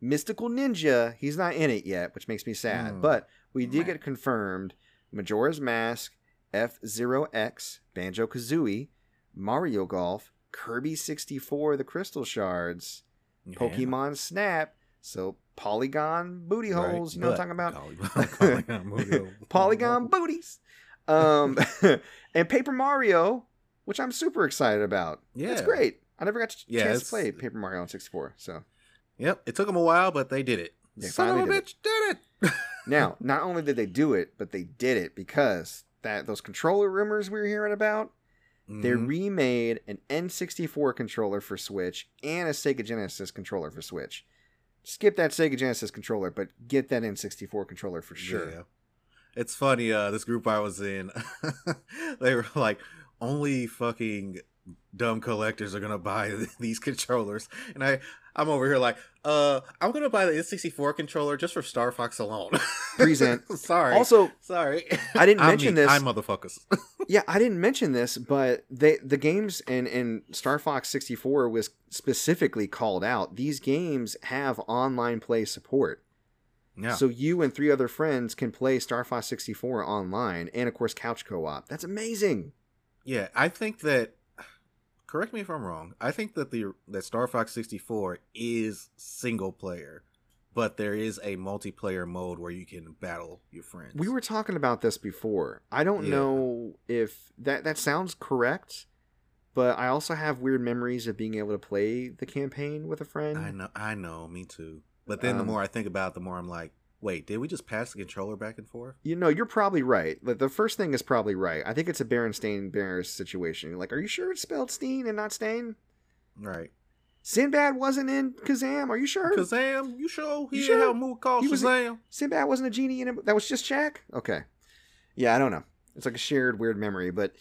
Mystical Ninja. He's not in it yet, which makes me sad. Hmm. But we did get confirmed: Majora's Mask, F Zero X, Banjo Kazooie, Mario Golf, Kirby 64, The Crystal Shards, Yeah. Pokemon Snap. So Polygon booty Right, holes. You know what I'm talking about? Polygon-. Polygon booties. Um, and Paper Mario, which I'm super excited about. Yeah, it's great. I never got a Yeah, chance to play Paper Mario on 64. So Yep. It took them a while, but they did it. They Son of a did bitch did it. now, not only did they do it, but they did it because that those controller rumors we were hearing about, they Mhm. remade an N64 controller for Switch and a Sega Genesis controller for Switch. Skip that Sega Genesis controller, but get that N64 controller for sure. Yeah. It's funny, uh, this group I was in, they were like, only fucking dumb collectors are gonna buy these controllers. And I I'm over here like, uh, I'm gonna buy the N64 controller just for Star Fox alone. Present. Sorry. Also, sorry. I didn't I'm mention me. this. I'm motherfuckers. Yeah, I didn't mention this, but they the games in in Star Fox 64 was specifically called out. These games have online play support. yeah. So you and three other friends can play Star Fox 64 online and of course couch co-op. That's amazing. Yeah, I think that. Correct me if I'm wrong. I think that the that Star Fox 64 is single player, but there is a multiplayer mode where you can battle your friends. We were talking about this before. I don't Yeah. know if that that sounds correct, but I also have weird memories of being able to play the campaign with a friend. I know, I know, me too. But then the Um, more I think about it, the more I'm like, Wait, did we just pass the controller back and forth? You know, you're probably right. Like the first thing is probably right. I think it's a Berenstain Bears situation. You're like, are you sure it's spelled Steen and not Stain? Right. Sinbad wasn't in Kazam. Are you sure? Kazam, you sure? He You sure? have a movie called He was in- Sinbad wasn't a genie in it. That was just Jack. Okay. Yeah, I don't know. It's like a shared weird memory, but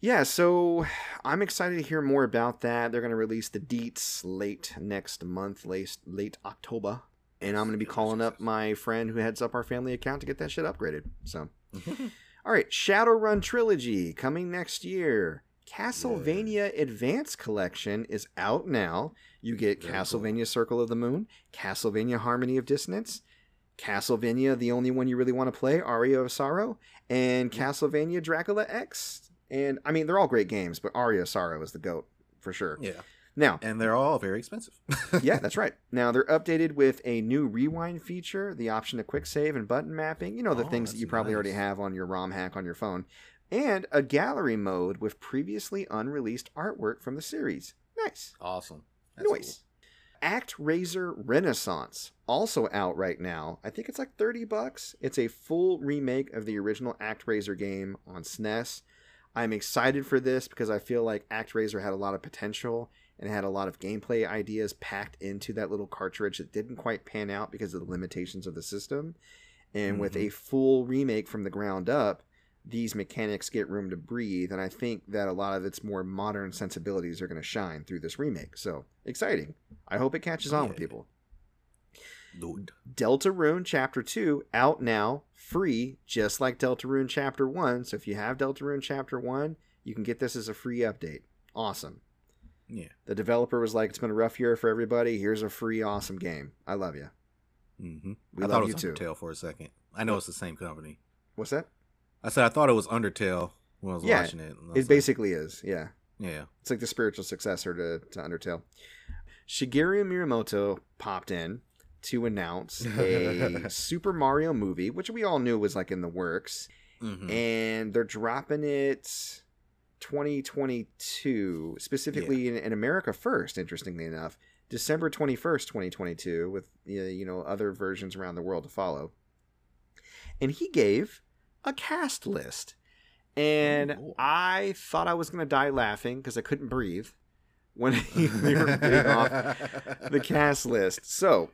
yeah. So I'm excited to hear more about that. They're going to release the deets late next month, late late October, and I'm going to be calling up my friend who heads up our family account to get that shit upgraded. So. All right, Shadowrun Trilogy coming next year. Castlevania Advance Collection is out now. You get Very Castlevania Circle of the Moon, Castlevania Harmony of Dissonance, Castlevania, the only one you really want to play, Aria of Sorrow, and mm-hmm. Castlevania Dracula X. And I mean, they're all great games, but Aria of Sorrow is the goat for sure. yeah, Now, and they're all very expensive. yeah, that's right. Now they're updated with a new rewind feature, the option to quick save and button mapping. You know the Oh, things that you probably already have on your ROM hack on your phone, and a gallery mode with previously unreleased artwork from the series. Nice, awesome. That's nice. ActRaiser Renaissance also out right now. I think it's like thirty bucks. It's a full remake of the original ActRaiser game on SNES. I'm excited for this because I feel like ActRaiser had a lot of potential and had a lot of gameplay ideas packed into that little cartridge that didn't quite pan out because of the limitations of the system. And with Mhm. a full remake from the ground up, these mechanics get room to breathe. And I think that a lot of its more modern sensibilities are going to shine through this remake. So exciting. I hope it catches on with Yeah. people. Dude. Deltarune Chapter 2 out now, free, just like Deltarune Chapter 1. So if you have Deltarune Chapter 1, you can get this as a free update. Awesome. Yeah. The developer was like, it's been a rough year for everybody. Here's a free, awesome game. I love you. hmm We I love thought it you was too. Undertale for a second. I know it's the same company. What's that? I said I thought it was Undertale when I was Yeah, watching it. It like, basically is, yeah. yeah. It's like the spiritual successor to, to Undertale. Shigeru Miyamoto popped in to announce a Super Mario movie, which we all knew was like in the works. Mhm. and they're dropping it 2022 specifically in, in america first interestingly enough december 21st 2022 with you know other versions around the world to follow and he gave a cast list and Oh. i thought i was going to die laughing because i couldn't breathe when he, they were getting off the cast list. So,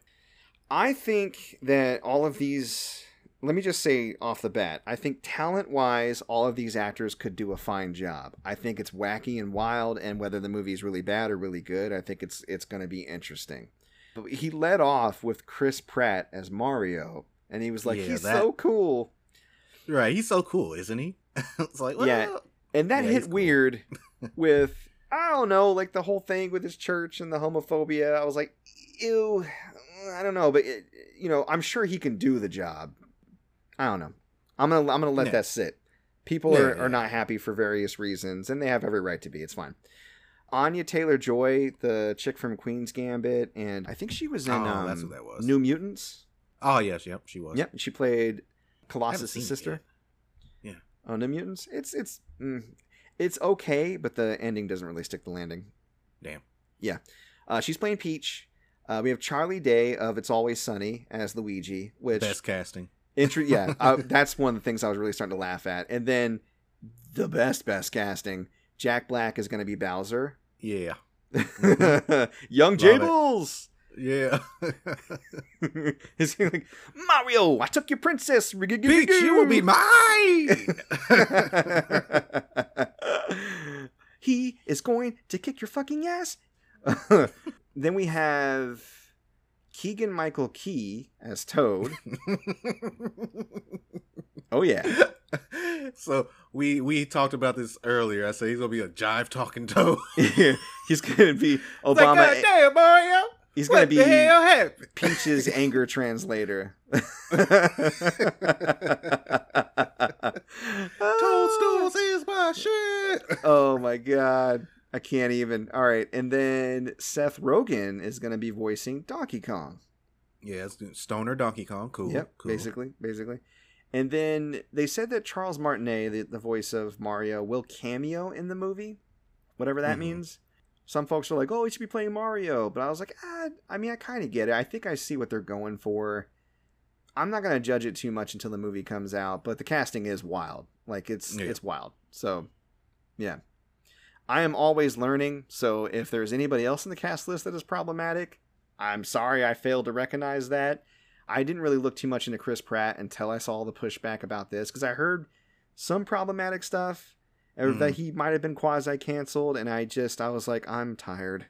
I think that all of these, let me just say off the bat, I think talent wise, all of these actors could do a fine job. I think it's wacky and wild, and whether the movie is really bad or really good, I think it's it's going to be interesting. But he led off with Chris Pratt as Mario, and he was like, Yeah, "He's that- so cool," right. He's so cool, isn't he? it's like, Yeah. and that Yeah, hit cool. weird with I don't know, like the whole thing with his church and the homophobia. I was like, ew, I don't know, but it, you know, I'm sure he can do the job. I don't know. I'm gonna I'm gonna let that sit. People are, are not happy for various reasons, and they have every right to be. It's fine. Anya Taylor Joy, the chick from Queen's Gambit, and I think she was in Oh, um, that's what that was. New Mutants. Oh yes, yep, she was. Yep, she played Colossus' sister. Yeah. Oh, New Mutants. It's it's mm, it's okay, but the ending doesn't really stick the landing. Damn. Yeah, uh, she's playing Peach. Uh, we have Charlie Day of It's Always Sunny as Luigi, which Best casting. Yeah, uh, that's one of the things I was really starting to laugh at. And then the best best casting, Jack Black is going to be Bowser. Yeah. Young. Jables. Yeah. He's like Mario. I took your princess. Peach, you will be mine. he is going to kick your fucking ass. then we have Keegan Michael Key as Toad. Oh yeah. so we we talked about this earlier. I said he's gonna be a jive talking toad. he's gonna be It's like, Obama. God damn, Mario. he's gonna what be the hell happened? Peach's anger translator. Toadstools is my shit. Oh my god. I can't even. All right. And then Seth Rogen is going to be voicing Donkey Kong. Yeah, it's Stoner Donkey Kong. Cool. yep. cool. Basically. Basically. And then they said that Charles Martinet, the, the voice of Mario, will cameo in the movie, whatever that Mhm. means. Some folks are like, oh, he should be playing Mario. But I was like, ah, I mean, I kind of get it. I think I see what they're going for. I'm not gonna judge it too much until the movie comes out, but the casting is wild. Like it's Yeah. it's wild. So yeah. I am always learning, so if there's anybody else in the cast list that is problematic, I'm sorry I failed to recognize that. I didn't really look too much into Chris Pratt until I saw the pushback about this because I heard some problematic stuff Mhm. that he might have been quasi canceled, and I just I was like, I'm tired.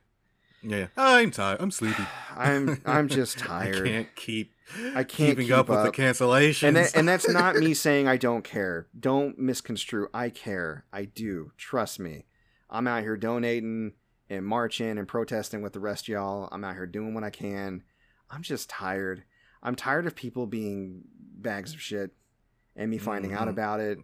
Yeah, I'm tired. I'm sleepy. I'm I'm just tired. I can't keep. I can't keeping keep up with the up. cancellations. and that, and that's not me saying I don't care. Don't misconstrue. I care. I do. Trust me. I'm out here donating and marching and protesting with the rest of y'all. I'm out here doing what I can. I'm just tired. I'm tired of people being bags of shit and me finding out Mhm. about it.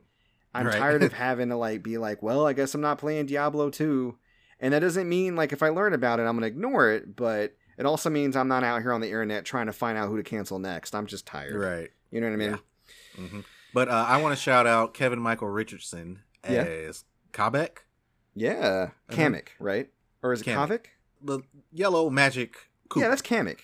I'm Right. tired of having to like be like, well, I guess I'm not playing Diablo 2. And that doesn't mean like if I learn about it, I'm gonna ignore it, but it also means I'm not out here on the internet trying to find out who to cancel next. I'm just tired. right. You know what I mean? hmm But uh, I want to shout out Kevin Michael Richardson Yeah. as Kamek, Yeah. Kamek, right? Or is it Kamek. Kavik? the yellow magic. Yeah, that's Kamek.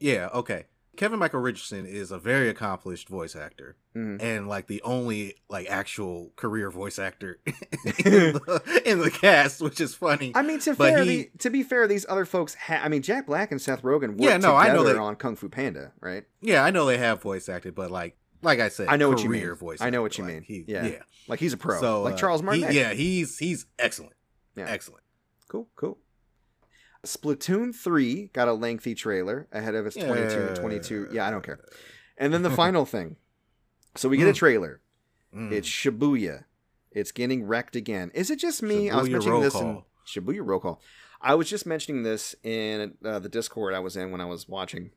yeah. Okay. Kevin Michael Richardson is a very accomplished voice actor. Mhm. and like the only like actual career voice actor in, the, in the cast, which is funny. I mean, to But fair, he- the, to be fair, these other folks. Ha- I mean, Jack Black and Seth Rogen worked Yeah, no, I know together they- on Kung Fu Panda, right? yeah, I know they have voice acted, but like like I said, I know what you mean. voice. I know what you like, mean. He, Yeah. yeah, Like he's a pro, So like uh, Charles he- yeah, he's he's excellent. Yeah. Excellent. cool, cool. Splatoon three got a lengthy trailer ahead of its 22 22. Yeah, I don't care. And then the final thing. So we get a Mm. trailer. Mm. It's Shibuya. It's getting wrecked again. Is it just me? I was mentioning this in. Shibuya roll call. I was just mentioning this in uh, the Discord I was in when I was watching.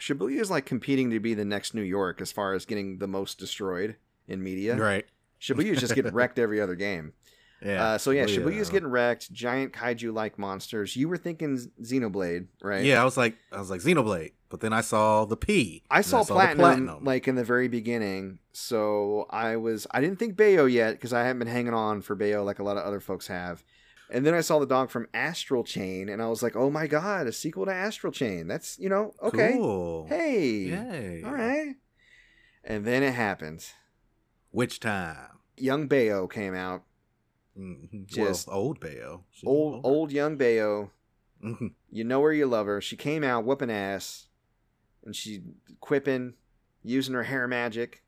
Shibuya is like competing to be the next New York as far as getting the most destroyed in media. right. Shibuya is just getting wrecked every other game. Yeah. Uh, so yeah, Shibuya, is getting wrecked. Giant kaiju-like monsters. You were thinking Xenoblade, right? Yeah, I was like, I was like Xenoblade, but then I saw the P. I and saw, the platinum, like in the very beginning, so I was I didn't think Bayo yet because I haven't been hanging on for Bayo like a lot of other folks have. And then I saw the dog from Astral Chain, and I was like, "Oh my god, a sequel to Astral Chain! That's you know okay, Cool. hey, Yay. all right." And then it happened. Which time? Young Bayo came out, Mhm. Just well, old Bayo. She's old older. old young Bayo. Mhm. You know her, you love her. She came out whooping ass, and she quipping, using her hair magic,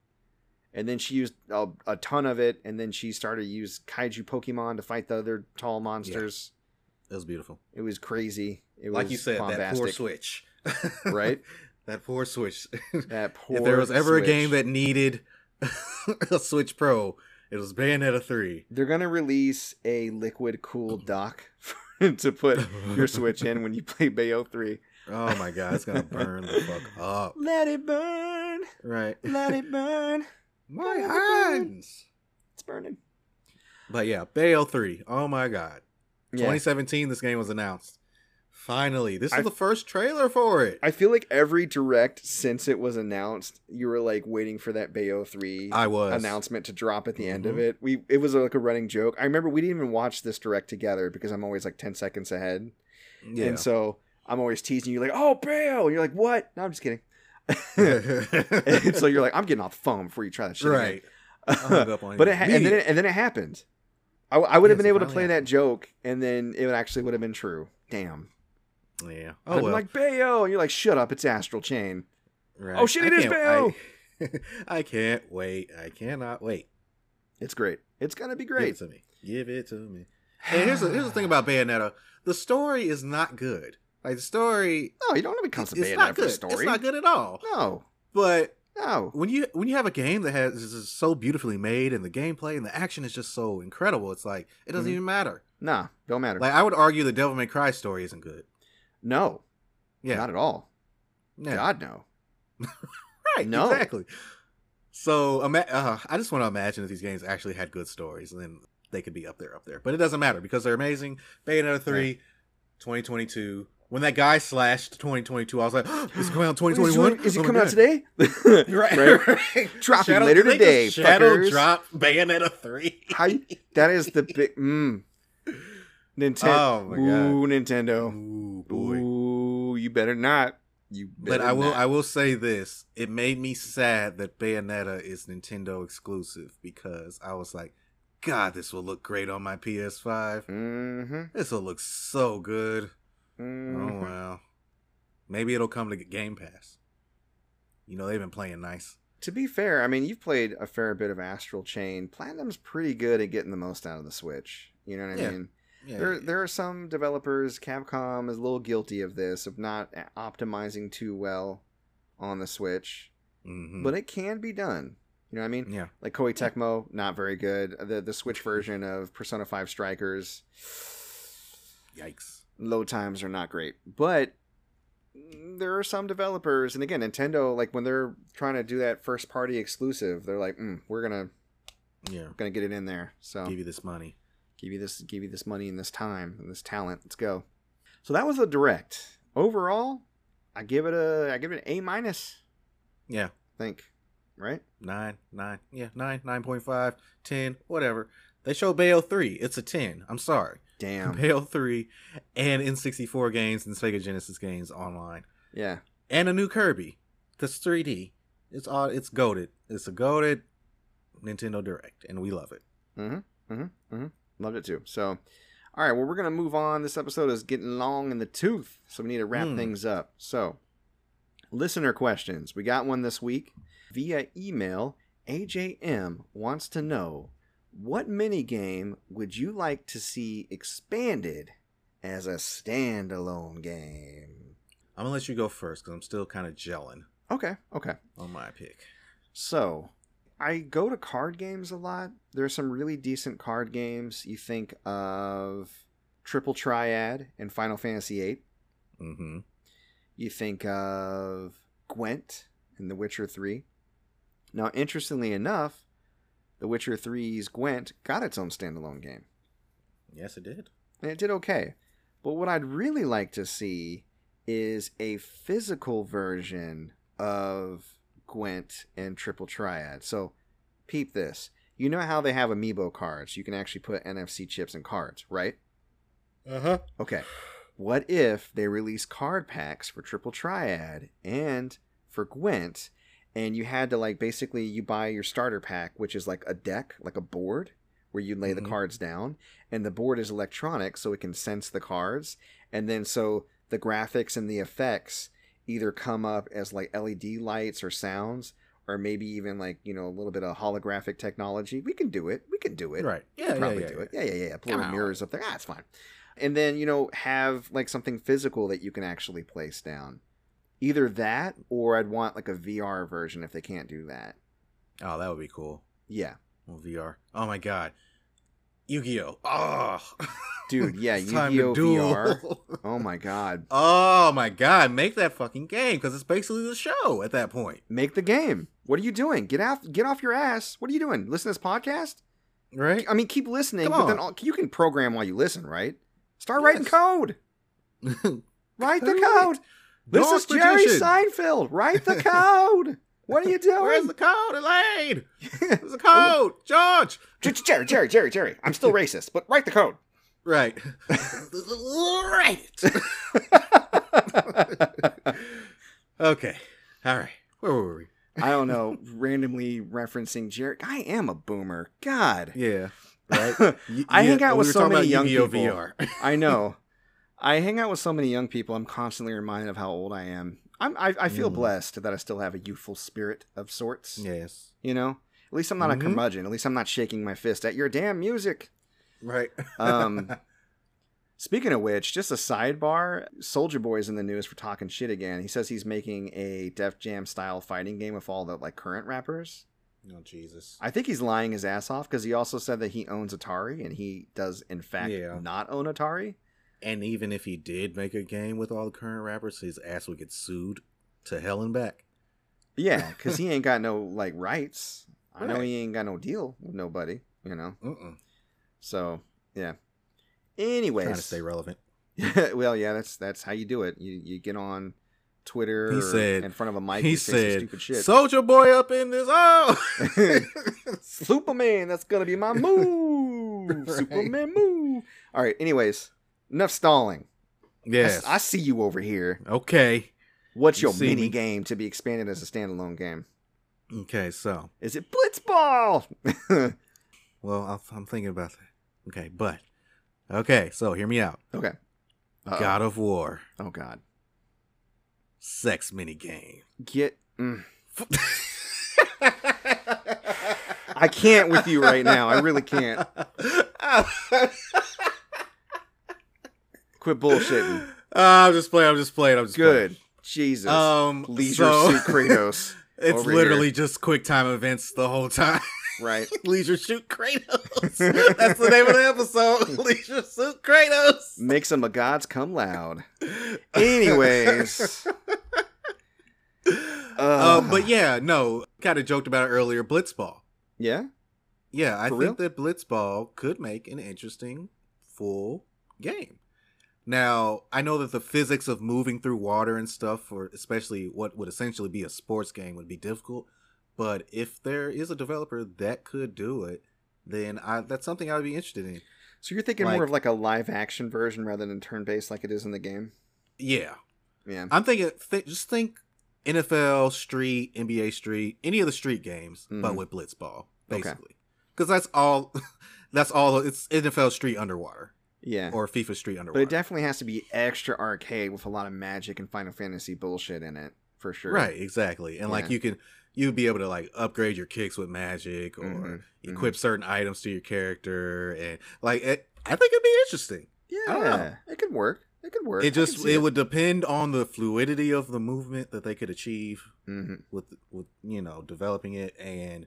and then she used a, a ton of it, and then she started to use kaiju Pokemon to fight the other tall monsters. It was beautiful. It was crazy. It like was you said, bombastic. that poor Switch. Right? that poor Switch. That poor. if there was ever Switch. a game that needed a Switch Pro, it was Bayonetta 3. they're gonna release a liquid cooled mm-hmm. dock to put your Switch in when you play Bayo Three. Oh my god, it's gonna burn the fuck up. Let it burn. Right. Let it burn. My hands. It's burning. But yeah, Bayo 3. Oh my god. Yeah. 2017 this game was announced. Finally, this is I- the first trailer for it. I feel like every direct since it was announced, you were like waiting for that Bayo three I was announcement to drop at the end of Mhm. it. We it was like a running joke. I remember we didn't even watch this direct together because I'm always like ten seconds ahead, Yeah. and so I'm always teasing you like, "Oh, Bayo," and you're like, "What?" No, I'm just kidding. And so you're like, "I'm getting off the phone before you try that shit." again." right. I hung up on but it ha- and then it, and then it happened. I, I would have Yes, been able to play that joke, and then it actually would have been true. Damn. Yeah. Oh well. like Bayo, and you're like, "Shut up, it's Astral Chain." Right. Oh, shit, I it is Bayo! I, I can't wait. I cannot wait. It's great. It's gonna be great. Give it to me. Give it to me. And here's the, here's the thing about Bayonetta. The story is not good. Like the story, No, you don't want to be comes to it's Bayonetta not for good. the story. It's not good at all. No, But no. when you when you have a game that has is so beautifully made and the gameplay and the action is just so incredible, it's like it doesn't Mhm. even matter. Nah, don't matter. Like I would argue the Devil May Cry story isn't good. no, Yeah. not at all. yeah. God, no. Right. No. Exactly. So ima- uh, I just want to imagine if these games actually had good stories, and then they could be up there, up there. But it doesn't matter because they're amazing. Bayonetta 3, 2022. When that guy slashed 2022, I was like, oh, "Is it coming out 2021? Is it Oh coming out today? Right. Right. right. Dropping Shadow- later today, Shadow fuckers. drop Bayonetta 3. How, that is the big. Mm. Nintendo. Oh my God. Ooh, Nintendo. Ooh, boy. Ooh, you better not. You Better But I will gnat. I will say this. It made me sad that Bayonetta is Nintendo exclusive because I was like, God, this will look great on my PS5. Mm-hmm. This will look so good. Oh mm-hmm. well. Maybe it'll come to Game Pass. You know, they've been playing nice. To be fair, I mean, you've played a fair bit of Astral Chain. Platinum's pretty good at getting the most out of the Switch. You know what I Yeah. mean? Yeah. There, there are some developers. Capcom is a little guilty of this, of not optimizing too well on the Switch, Mhm. but it can be done. You know what I mean? yeah. Like Koei Tecmo, not very good. The the Switch version of Persona Five Strikers, Yikes. Load times are not great, but there are some developers, and again, Nintendo, like when they're trying to do that first party exclusive, they're like, mm, we're gonna Yeah. gonna get it in there. So Give you this money. give you this give you this money and this time and this talent. Let's go. So that was a direct. Overall, I give it a I give it an A minus. Yeah. I think, right? Nine, nine, yeah, nine, nine point five, ten, whatever. They show Bayo three. It's a ten. I'm sorry. Damn. Bayo three and N64 games and Sega Genesis games online. Yeah. And a new Kirby. That's 3D. It's all it's goaded. It's a goaded Nintendo Direct, and we love it. Mm-hmm. Mm-hmm. Mm-hmm. Loved it too. So, all right. Well, we're gonna move on. This episode is getting long in the tooth, so we need to wrap Hmm. things up. So, listener questions. We got one this week via email. AJM wants to know what minigame would you like to see expanded as a standalone game? I'm gonna let you go first because I'm still kind of gelling Okay. Okay. on my pick. So, I go to card games a lot. There are some really decent card games. You think of Triple Triad and Final Fantasy VIII. Mm-hmm. You think of Gwent and The Witcher 3. Now, interestingly enough, The Witcher 3's Gwent got its own standalone game. Yes, it did. And it did okay. But what I'd really like to see is a physical version of Gwent and Triple Triad. So, peep this. You know how they have amiibo cards? You can actually put NFC chips in cards, right? Uh huh. Okay. What if they release card packs for Triple Triad and for Gwent, and you had to like basically you buy your starter pack, which is like a deck, like a board, where you lay the Mhm. cards down, and the board is electronic, so it can sense the cards, and then so the graphics and the effects either come up as like LED lights or sounds, or maybe even like you know a little bit of holographic technology. We can do it. We can do it. Right. Yeah, Yeah, yeah, probably yeah, do yeah. it. Yeah, yeah, yeah. Put Come little mirrors up there. Ah, it's fine. And then you know have like something physical that you can actually place down. Either that, or I'd want like a VR version if they can't do that. Oh, that would be cool. Yeah, Well, VR. Oh my god. Yu-Gi-Oh. Oh. dude. Yeah, Yu-Gi-Oh. VR. Oh my god, Oh my god, make that fucking game because it's basically the show at that point, make the game. What are you doing? Get out, get off your ass. What are you doing? Listen to this podcast. right? I mean, keep listening, Come but then all, you can program while you listen, right? Start Yes. writing code. Write the Code. This is Jerry. Seinfeld. Write the code. what are you doing? Where's the code, Elaine? Where's the code, George? Jerry, Jerry, Jerry, Jerry. I'm still racist, but write the code. Right. right. okay. All right. Where were we? I don't know, randomly referencing Jerry. I am a boomer. God. Yeah. Right. I hang out with so many young people. I know. I hang out with so many young people. I'm constantly reminded of how old I am. I'm, I, I feel Mm. blessed that I still have a youthful spirit of sorts. yes. You know? At least I'm not Mhm. a curmudgeon. At least I'm not shaking my fist at your damn music. Right. Um, Speaking of which, just a sidebar, Soulja Boy's in the news for talking shit again. He says he's making a Def Jam style fighting game with all the like current rappers. oh Jesus. I think he's lying his ass off because he also said that he owns Atari and he does in fact Yeah. not own Atari. And even if he did make a game with all the current rappers, his ass would get sued to hell and back. Yeah, because he ain't got no like rights. I know he ain't got no deal with nobody, you know. Mm-mm. So yeah. Anyways, Trying to stay relevant. well, yeah, that's that's how you do it. You you get on Twitter He said- in front of a mic he and say some said, stupid shit. "Soulja boy up in this." Oh, Superman, that's gonna be my move. Right. Superman move. All right. Anyways, enough stalling. Yes. I, see you over here. okay. What's You your mini me. game to be expanded as a standalone game? Okay, so Is it Blitzball? well, I'll, I'm thinking about that. Okay, but okay, so hear me out. okay. Uh-oh. God of War, Oh God. sex mini game. Get. mm. I can't with you right now. I really can't. Quit bullshitting. I'm just playing. I'm just playing. I'm just Good. Jesus. Um, Leisure so- suit Kratos. It's literally here. just quick time events the whole time. Right. Leisure Shoot Kratos. That's the name of the episode. Leisure Suit Kratos. Make some of gods come loud. Anyways. Uh, Ugh. but yeah, no, kind of joked about it earlier. Blitzball. Yeah. Yeah, I For think that Blitzball could make an interesting full game. Now, I know that the physics of moving through water and stuff, or especially what would essentially be a sports game, would be difficult. But if there is a developer that could do it, then I, that's something I would be interested in. So you're thinking Like- more of like a live action version rather than turn based like it is in the game? Yeah, Yeah. I'm thinking. Th- just think NFL Street, NBA Street, any of the street games, but Mhm. with Blitzball, Okay. basically. Because that's all. That's all. It's NFL Street underwater Yeah. or FIFA Street But it definitely has to be extra arcade with a lot of magic and Final Fantasy bullshit in it, for sure. Right, exactly. And like you can you'd be able to like upgrade your kicks with magic or Mhm, equip certain items to your character and like it, I think it'd be interesting. I don't know. Yeah, it could work. It could work. It just it, would depend on the fluidity of the movement that they could achieve hmm with with you know developing it and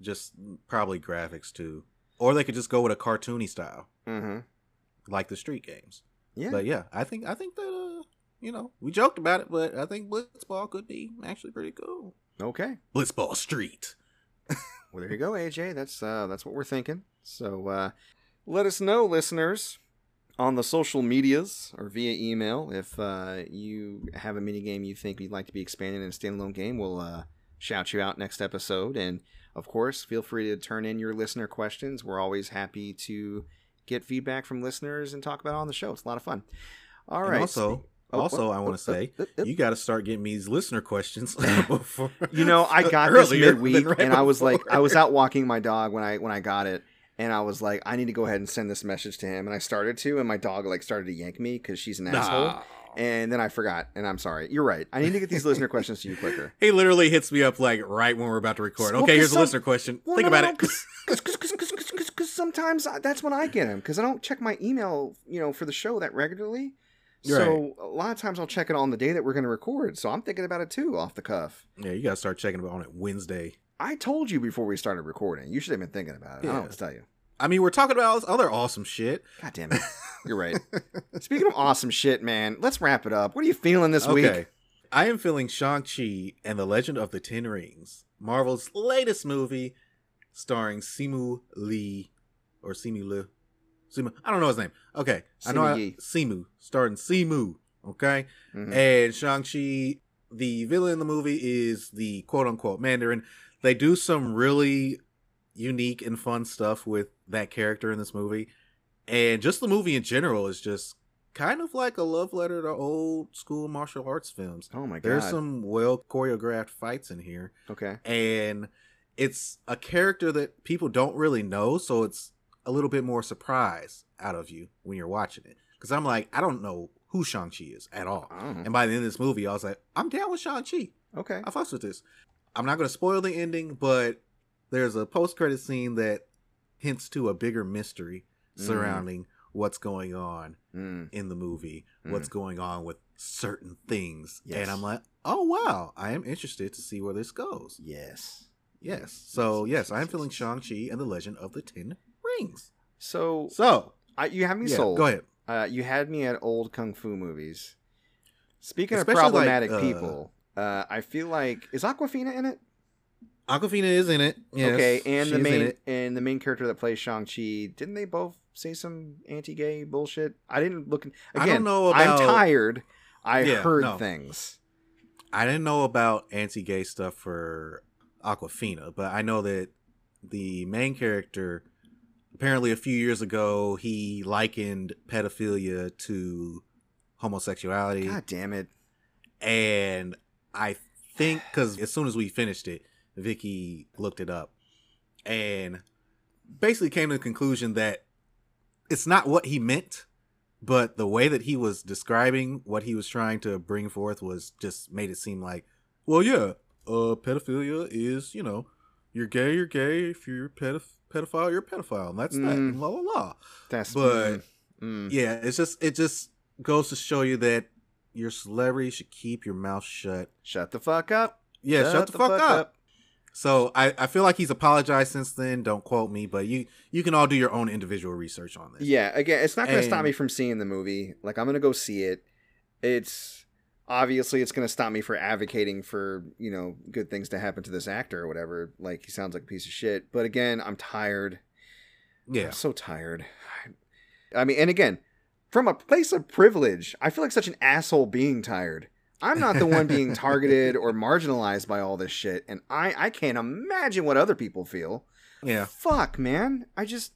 just probably graphics too. Or they could just go with a cartoony style hmm like the street games. Yeah. But yeah, I think I think that uh you know, we joked about it, but I think Blitzball could be actually pretty cool. okay. Blitzball Street. Well, there you go, AJ. That's uh, that's what we're thinking. So uh, let us know, listeners, on the social medias or via email if uh, you have a mini game you think you'd like to be expanded in a standalone game. We'll uh, shout you out next episode, and of course, feel free to turn in your listener questions. We're always happy to get feedback from listeners and talk about it on the show. It's a lot of fun. All And right. also, Oh, oh also, oh, I want oh, to say oh, oh, you oh. got to start getting me these listener questions before. You know, I got this midweek, right and I was like, I was out walking my dog when I when I got it, and I was like, I need to go ahead and send this message to him, and I started to, and my dog like started to yank me because she's an asshole, and then I forgot, and I'm sorry. You're right. I need to get these listener questions to you quicker. He literally hits me up like right when we're about to record. Well, Okay, 'cause here's a listener question. Well, Think no, about no, it. Because sometimes I, that's when I get them because I don't check my email, you know, for the show that regularly. So a lot of times I'll check it on the day that we're going to record. So I'm thinking about it too, off the cuff. yeah, you got to start checking on it Wednesday. I told you before we started recording. You should have been thinking about it. I don't know what to tell you. I mean, we're talking about all this other awesome shit. God damn it. You're right. Speaking of awesome shit, man, let's wrap it up. What are you feeling this okay. week? I am feeling Shang-Chi and the Legend of the Ten Rings, Marvel's latest movie starring Simu Lee or Simu Lee. Simu, I don't know his name. Okay. I know Simu I, Simu, starring Simu, okay? Mhm. And Shang-Chi, the villain in the movie is the quote unquote Mandarin. They do some really unique and fun stuff with that character in this movie. And just the movie in general is just kind of like a love letter to old school martial arts films. Oh my god. There's some well choreographed fights in here. Okay. And it's a character that people don't really know, so it's a little bit more surprise out of you when you're watching it. Because I'm like, I don't know who Shang-Chi is at all. Oh. And by the end of this movie, I was like, I'm down with Shang-Chi. Okay. I fucks with this. I'm not going to spoil the ending, but there's a post-credit scene that hints to a bigger mystery Mm. surrounding what's going on Mm. in the movie, Mm. what's going on with certain things. Yes. And I'm like, oh, wow, I am interested to see where this goes. Yes. Yes. So, yes, I'm feeling Shang-Chi and the Legend of the Ten Rings. So So, I, you have me yeah, sold. go ahead. Uh, you had me at old kung fu movies. Speaking Especially, of like, problematic uh, people, uh, I feel like is Awkwafina in it? Awkwafina is in it. Yes, okay, and the main and the main character that plays Shang Chi, didn't they both say some anti-gay bullshit? I didn't look. I Again, don't know I'm tired. I Yeah, heard no. things. I didn't know about anti-gay stuff for Awkwafina, but I know that the main character apparently a few years ago he likened pedophilia to homosexuality God damn it! and I think because as soon as we finished it, Vicky looked it up and basically came to the conclusion that it's not what he meant, but the way that he was describing what he was trying to bring forth was just made it seem like, well, yeah, uh, pedophilia is, you know, you're gay, you're gay. If you're pedoph- pedophile, you're a pedophile, and that's that. Mm. And la la la. That's But- mm, mm. Yeah, it's just it just goes to show you that your celebrity should keep your mouth shut. shut the fuck up. Yeah, shut, the, fuck, up. So I, I feel like he's apologized since then. Don't quote me, but you you can all do your own individual research on this. Yeah, again, it's not going to stop me from seeing the movie. Like I'm going to go see it. It's obviously it's going to stop me for advocating for, you know, good things to happen to this actor or whatever. Like he sounds like a piece of shit. But again, I'm tired. yeah, I'm so tired. I mean, and again, from a place of privilege, I feel like such an asshole being tired. I'm not the one being targeted or marginalized by all this shit, and I I can't imagine what other people feel. yeah, Fuck, man. I just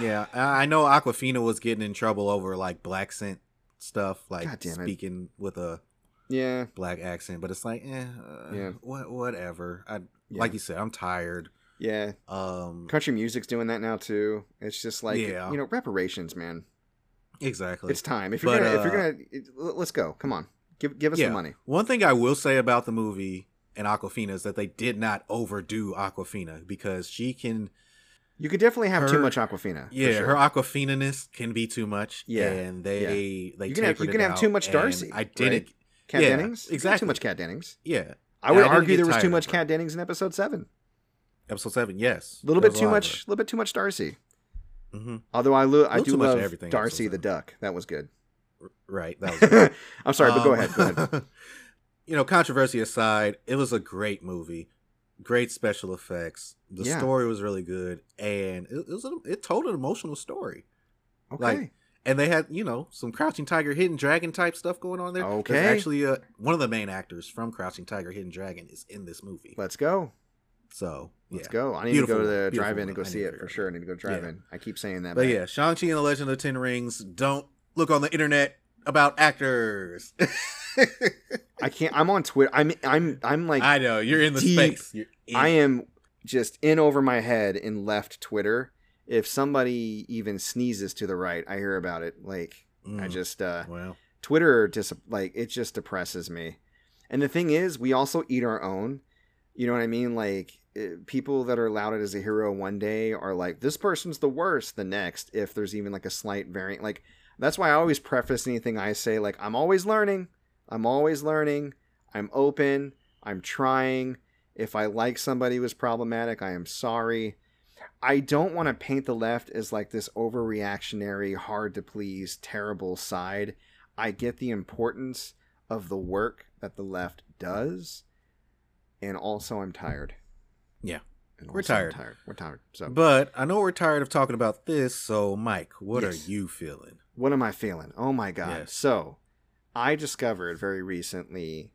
yeah. I I know Awkwafina was getting in trouble over like black scent stuff, like God damn it. speaking with a yeah. black accent. But it's like, eh, uh, Yeah. what, whatever. I Yeah. like you said, I'm tired. Yeah. Um, Country music's doing that now too. It's just like Yeah. you know reparations, man. exactly. It's time. If you're But, gonna, if you're uh, gonna, let's go. Come on, give give us Yeah. some money. One thing I will say about the movie and Awkwafina is that they did not overdo Awkwafina because she can, You could definitely have too much Awkwafina. yeah, sure. her Awkwafina-ness can be too much. Yeah, and they they You can have- you can have too much Darcy, I didn't. Cat yeah, Dennings. You can have exactly. Too much Kat Dennings. Yeah, I would I argue there was too much. Kat Dennings in episode seven. episode seven. Yes, A little bit too much. A little bit too much Darcy. her. Mhm. Although I lo- I do much love everything Darcy the duck. That was good. Right. That was good. I'm sorry, but go Um, ahead. Go ahead. you know, controversy aside, it was a great movie. Great special effects. The Yeah. story was really good, and it, it was a, it told an emotional story. Okay. like, And they had you know some Crouching Tiger, Hidden Dragon type stuff going on there. Okay. Actually, uh, one of the main actors from Crouching Tiger, Hidden Dragon is in this movie. Let's go. So Let's go. I need Beautiful to go to the drive-in and go see it for sure. I need to go drive Yeah. in. I keep saying that. But man. yeah, Shang Chi and the Legend of the Ten Rings. Don't look on the internet about actors. I can't. I'm on Twitter. I'm. I'm. I'm like. I, I know you're in the deep- space. In am just in over my head in left Twitter. If somebody even sneezes to the right, I hear about it. Like I Mm, just. uh well. Twitter just like it just depresses me. And the thing is, we also eat our own. You know what I mean? Like eh, people that are lauded as a hero one day are like this person's the worst the next if there's even like a slight variant. Like that's why I always preface anything I say like I'm always learning. I'm always learning. I'm open. I'm trying. If I like somebody who was problematic, I am sorry. I don't want to paint the left as like this overreactionary, hard to please, terrible side. I get the importance of the work that the left does, and also I'm tired. Yeah. We're tired. tired. We're tired. So, But I know we're tired of talking about this, so Mike, what Yes. are you feeling? what am I feeling? Oh my god! Yes. So, I discovered very recently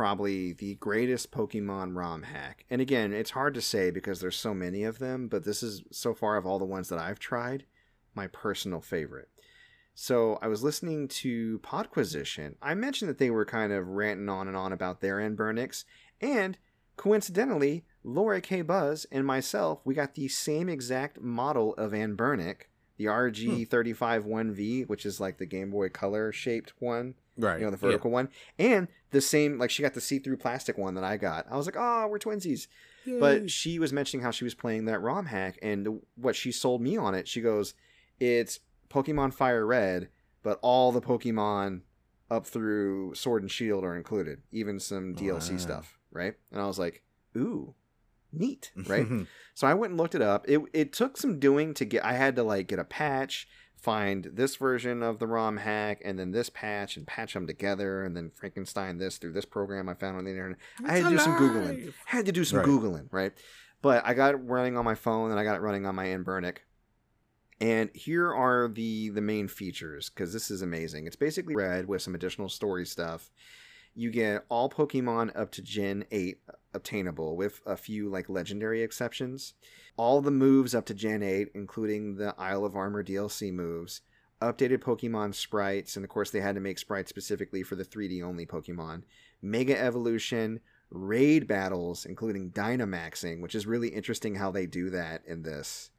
probably the greatest Pokemon ROM hack. And again, it's hard to say because there's so many of them, but this is so far of all the ones that I've tried, my personal favorite. So I was listening to Podquisition. I mentioned that they were kind of ranting on and on about their Anbernics, and coincidentally, Laura K. Buzz and myself, we got the same exact model of Anbernic, the hmm. RG351V, which is like the Game Boy Color shaped one Right. you know, the vertical one, and the same like she got the see-through plastic one that I got. I was like, oh, we're twinsies. But she was mentioning how she was playing that ROM hack, and what she sold me on it, she goes, it's Pokemon Fire Red, but all the Pokemon up through Sword and Shield are included, even some oh, DLC Wow. stuff, right? And I was like, ooh, neat, right? So I went and looked it up. It it took some doing to get. I had to like get a patch, find this version of the ROM hack, and then this patch, and patch them together, and then Frankenstein this through this program I found on the internet. I had to do some googling. I had to do some Right. googling, right? But I got it running on my phone, and I got it running on my Anbernic. And here are the the main features because this is amazing. It's basically red with some additional story stuff. You get all Pokemon up to Gen 8 obtainable with a few like legendary exceptions. All the moves up to Gen 8, including the Isle of Armor DLC moves, updated Pokemon sprites, and of course they had to make sprites specifically for the 3D only Pokemon. Mega Evolution, raid battles, including Dynamaxing, which is really interesting how they do that in this.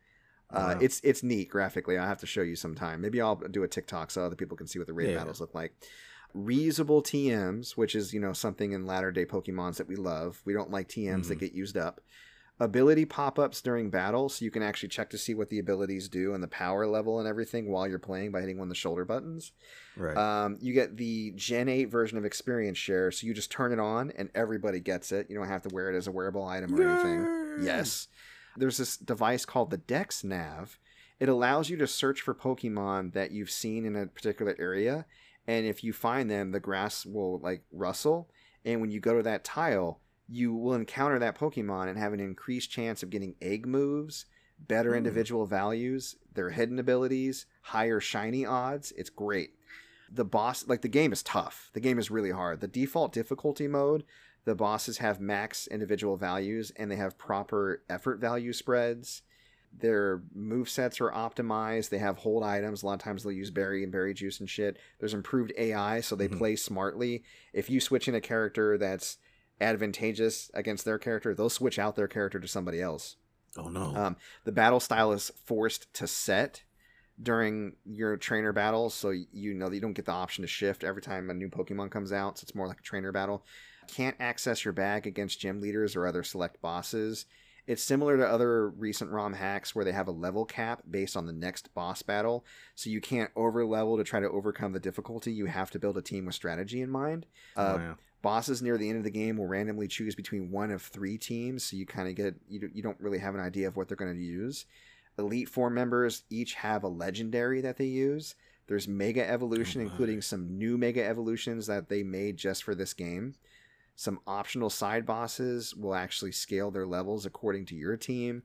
Uh, Wow. It's it's neat graphically. I have to show you sometime. Maybe I'll do a TikTok so other people can see what the raid Yeah. battles look like. Reusable TMs, which is you know something in latter day Pokemons that we love. We don't like TMs that Mhm. get used up. Ability pop ups during battle, so you can actually check to see what the abilities do and the power level and everything while you're playing by hitting one of the shoulder buttons. Right. Um, you get the Gen 8 version of Experience Share, so you just turn it on and everybody gets it. You don't have to wear it as a wearable item or anything. Yes. There's this device called the Dex Nav. It allows you to search for Pokemon that you've seen in a particular area, and if you find them, the grass will like rustle, and when you go to that tile, you will encounter that Pokemon and have an increased chance of getting egg moves, better Hmm. individual values, their hidden abilities, higher shiny odds. It's great. The boss, like the game is tough. The game is really hard. The default difficulty mode, the bosses have max individual values and they have proper effort value spreads. Their move sets are optimized. They have hold items. A lot of times they'll use berry and berry juice and shit. There's improved AI, so they Mhm. play smartly. If you switch in a character that's advantageous against their character, they'll switch out their character to somebody else. oh no. Um, the battle style is forced to set during your trainer battles, so you know that you don't get the option to shift every time a new Pokemon comes out. So it's more like a trainer battle. Can't access your bag against gym leaders or other select bosses. It's similar to other recent ROM hacks where they have a level cap based on the next boss battle, so you can't over level to try to overcome the difficulty. You have to build a team with strategy in mind. Uh, Wow. bosses near the end of the game will randomly choose between one of three teams so you kind of get you, you don't really have an idea of what they're going to use elite four members each have a legendary that they use there's mega evolution Oh including some new mega evolutions that they made just for this game some optional side bosses will actually scale their levels according to your team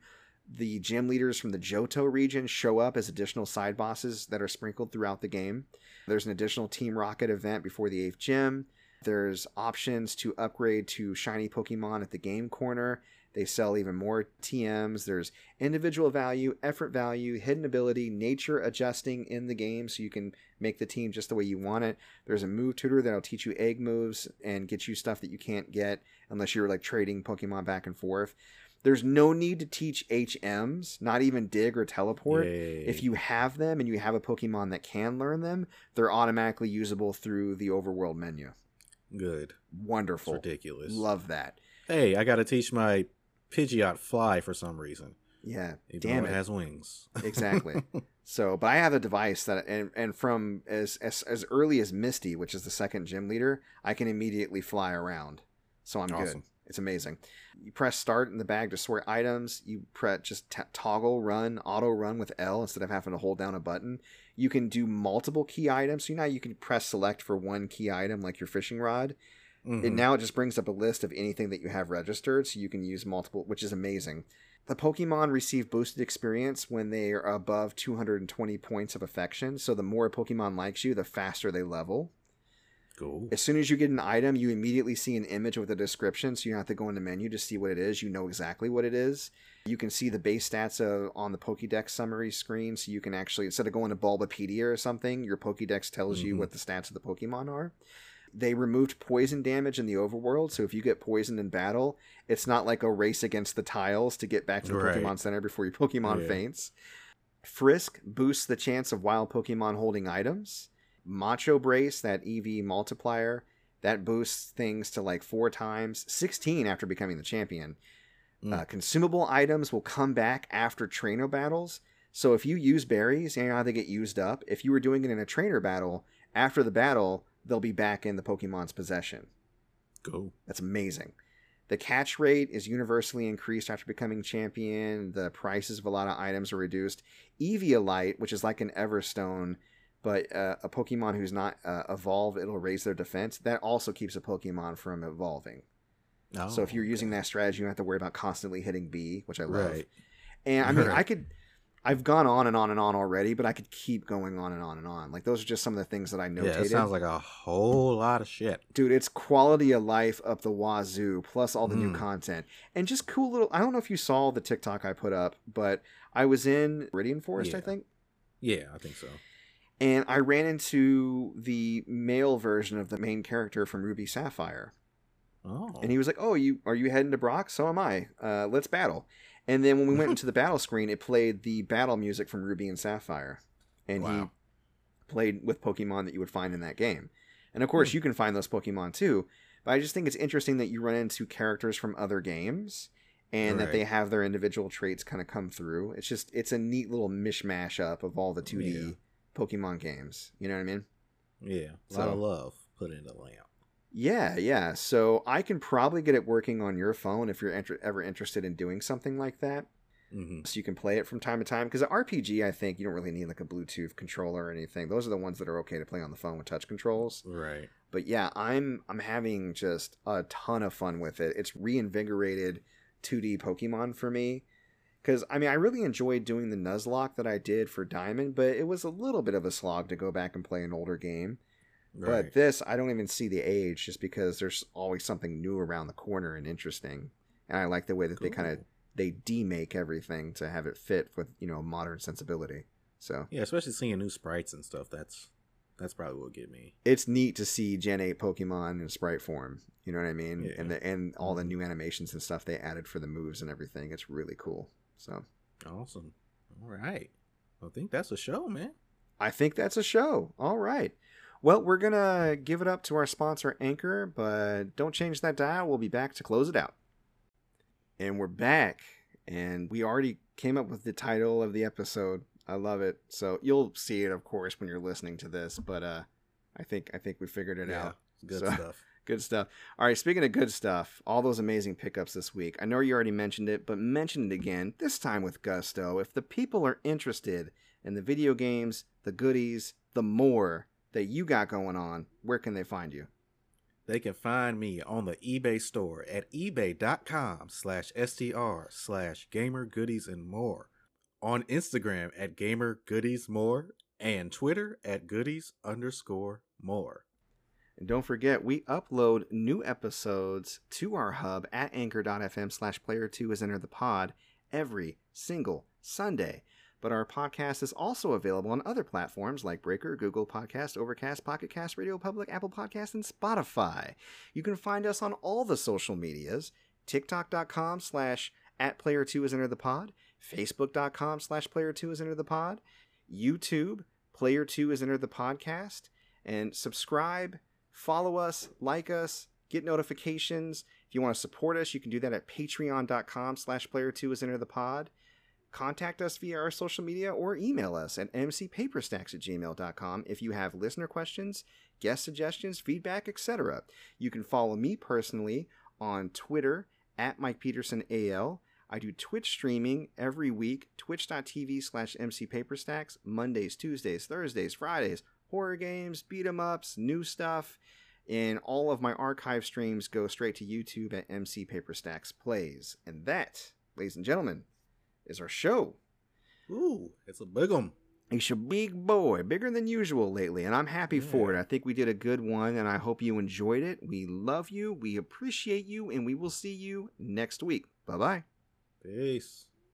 the gym leaders from the Johto region show up as additional side bosses that are sprinkled throughout the game. There's an additional Team Rocket event before the 8th gym. There's options to upgrade to shiny Pokemon at the game corner. They sell even more TMs. There's individual value, effort value, hidden ability, nature adjusting in the game so you can make the team just the way you want it. There's a move tutor that'll teach you egg moves and get you stuff that you can't get unless you're like trading Pokemon back and forth. There's no need to teach HMs, not even dig or teleport. Yay. If you have them and you have a Pokemon that can learn them, they're automatically usable through the overworld menu. good, it's Wonderful. ridiculous. Love that. Hey, I got to teach my Pidgeot fly for some reason. Yeah. Even Damn it. it has wings. Exactly. so, but I have a device that, and, and from as, as as early as Misty, which is the second gym leader, I can immediately fly around. So I'm good. It's amazing. You press start in the bag to sort items. You press just t- toggle run, auto run with L instead of having to hold down a button. You can do multiple key items. So now you can press select for one key item, like your fishing rod. Mhm. And now it just brings up a list of anything that you have registered, so you can use multiple, which is amazing. The Pokemon receive boosted experience when they are above 220 points of affection. So the more a Pokemon likes you, the faster they level. Cool. As soon as you get an item, you immediately see an image with a description, so you don't have to go in the menu to see what it is. You know exactly what it is. You can see the base stats uh, on the Pokédex summary screen, so you can actually, instead of going to Bulbapedia or something, your Pokédex tells you Mhm. what the stats of the Pokemon are. They removed poison damage in the overworld, so if you get poisoned in battle, it's not like a race against the tiles to get back to the Right. Pokemon Center before your Pokemon Yeah. faints. Frisk boosts the chance of wild Pokemon holding items. Macho Brace, that EV multiplier, that boosts things to like four times, 16 after becoming the champion. Mm. Uh, consumable items will come back after trainer battles. So if you use berries, you know how they get used up. If you were doing it in a trainer battle, after the battle, they'll be back in the Pokemon's possession. Go. That's amazing. The catch rate is universally increased after becoming champion. The prices of a lot of items are reduced. Eviolite, which is like an Everstone, but uh, a Pokemon who's not uh, evolved, it'll raise their defense. That also keeps a Pokemon from evolving. Oh, so if Oh, you're using okay. that strategy, you don't have to worry about constantly hitting B, which I love. right, And I mean, Right. I could. I've gone on and on and on already, but I could keep going on and on and on. Like those are just some of the things that I notated. yeah, it sounds like a whole lot of shit. dude it's quality of life up the wazoo plus all the new Mm. content and just cool little i don't know if you saw the tiktok i put up but i was in Viridian forest i think Yeah, I think so. And I ran into the male version of the main character from Ruby Sapphire. Oh. And he was like, "Oh, you are you heading to Brock? So am I. Uh, let's battle." And then when we went into the battle screen, it played the battle music from Ruby and Sapphire, and he played with Pokemon that you would find in that game. And of course, Hmm. you can find those Pokemon too. But I just think it's interesting that you run into characters from other games and that they have their individual traits kind of come through. It's just it's a neat little mishmash up of all the 2D Yeah. Pokemon games. You know what I mean? yeah. A So- lot of love put into Lamp. Yeah, yeah. So I can probably get it working on your phone if you're inter- ever interested in doing something like that. hmm So you can play it from time to time. Because RPG, I think you don't really need like a Bluetooth controller or anything. Those are the ones that are okay to play on the phone with touch controls. Right. But yeah, I'm I'm having just a ton of fun with it. It's reinvigorated 2D Pokemon for me. Because I mean, I really enjoyed doing the Nuzlocke that I did for Diamond, but it was a little bit of a slog to go back and play an older game. Right. But this, I don't even see the age just because there's always something new around the corner and interesting. And I like the way that they kind of they demake everything to have it fit with you know modern sensibility. So Yeah, especially seeing new sprites and stuff. That's that's probably what get me. it's neat to see Gen Eight Pokemon in sprite form. You know what I mean? Yeah. And the, and all the Mhm. new animations and stuff they added for the moves and everything. It's really cool. So Awesome. All right. I think that's a show, man. I think that's a show. All right. Well, we're going to give it up to our sponsor, Anchor, but don't change that dial. We'll be back to close it out. And we're back. And we already came up with the title of the episode. I love it. So you'll see it, of course, when you're listening to this. But uh, I think I think we figured it out. Good So- stuff. Good stuff. All right, speaking of good stuff, all those amazing pickups this week. I know you already mentioned it, but mention it again, this time with gusto. If the people are interested in the video games, the goodies, the more that you got going on, where can they find you? They can find me on the eBay store at ebay.com slash STR slash gamer goodies and more. On Instagram at gamer goodies more and Twitter at goodies underscore more. And don't forget, we upload new episodes to our hub at anchor.fm slash player two as enter the pod every single Sunday. But our podcast is also available on other platforms like Breaker, Google Podcast, Overcast, Pocket Cast, Radio Public, Apple Podcast, and Spotify. You can find us on all the social medias, tiktok.com slash at player two is enter the pod, facebook.com slash player two is enter the pod, YouTube, player two is enter the podcast, and subscribe, follow us, like us, get notifications. If you want to support us, you can do that at patreon.com slash player two is enter the pod. Contact us via our social media or email us at mcpaperstacks at gmail.com if you have listener questions, guest suggestions, feedback, etc. You can follow me personally on Twitter at Mike Peterson AL. I do Twitch streaming every week, twitch.tv slash mcpaperstacks, Mondays, Tuesdays, Thursdays, Fridays, horror games, beat 'em ups, new stuff. And all of my archive streams go straight to YouTube at MC Paperstacks Plays. And that, ladies and gentlemen, is our show. Ooh, it's a big one. He's a big boy, bigger than usual lately, and I'm happy for it. I think we did a good one, and I hope you enjoyed it. We love you, we appreciate you, and we will see you next week. Bye bye. Peace.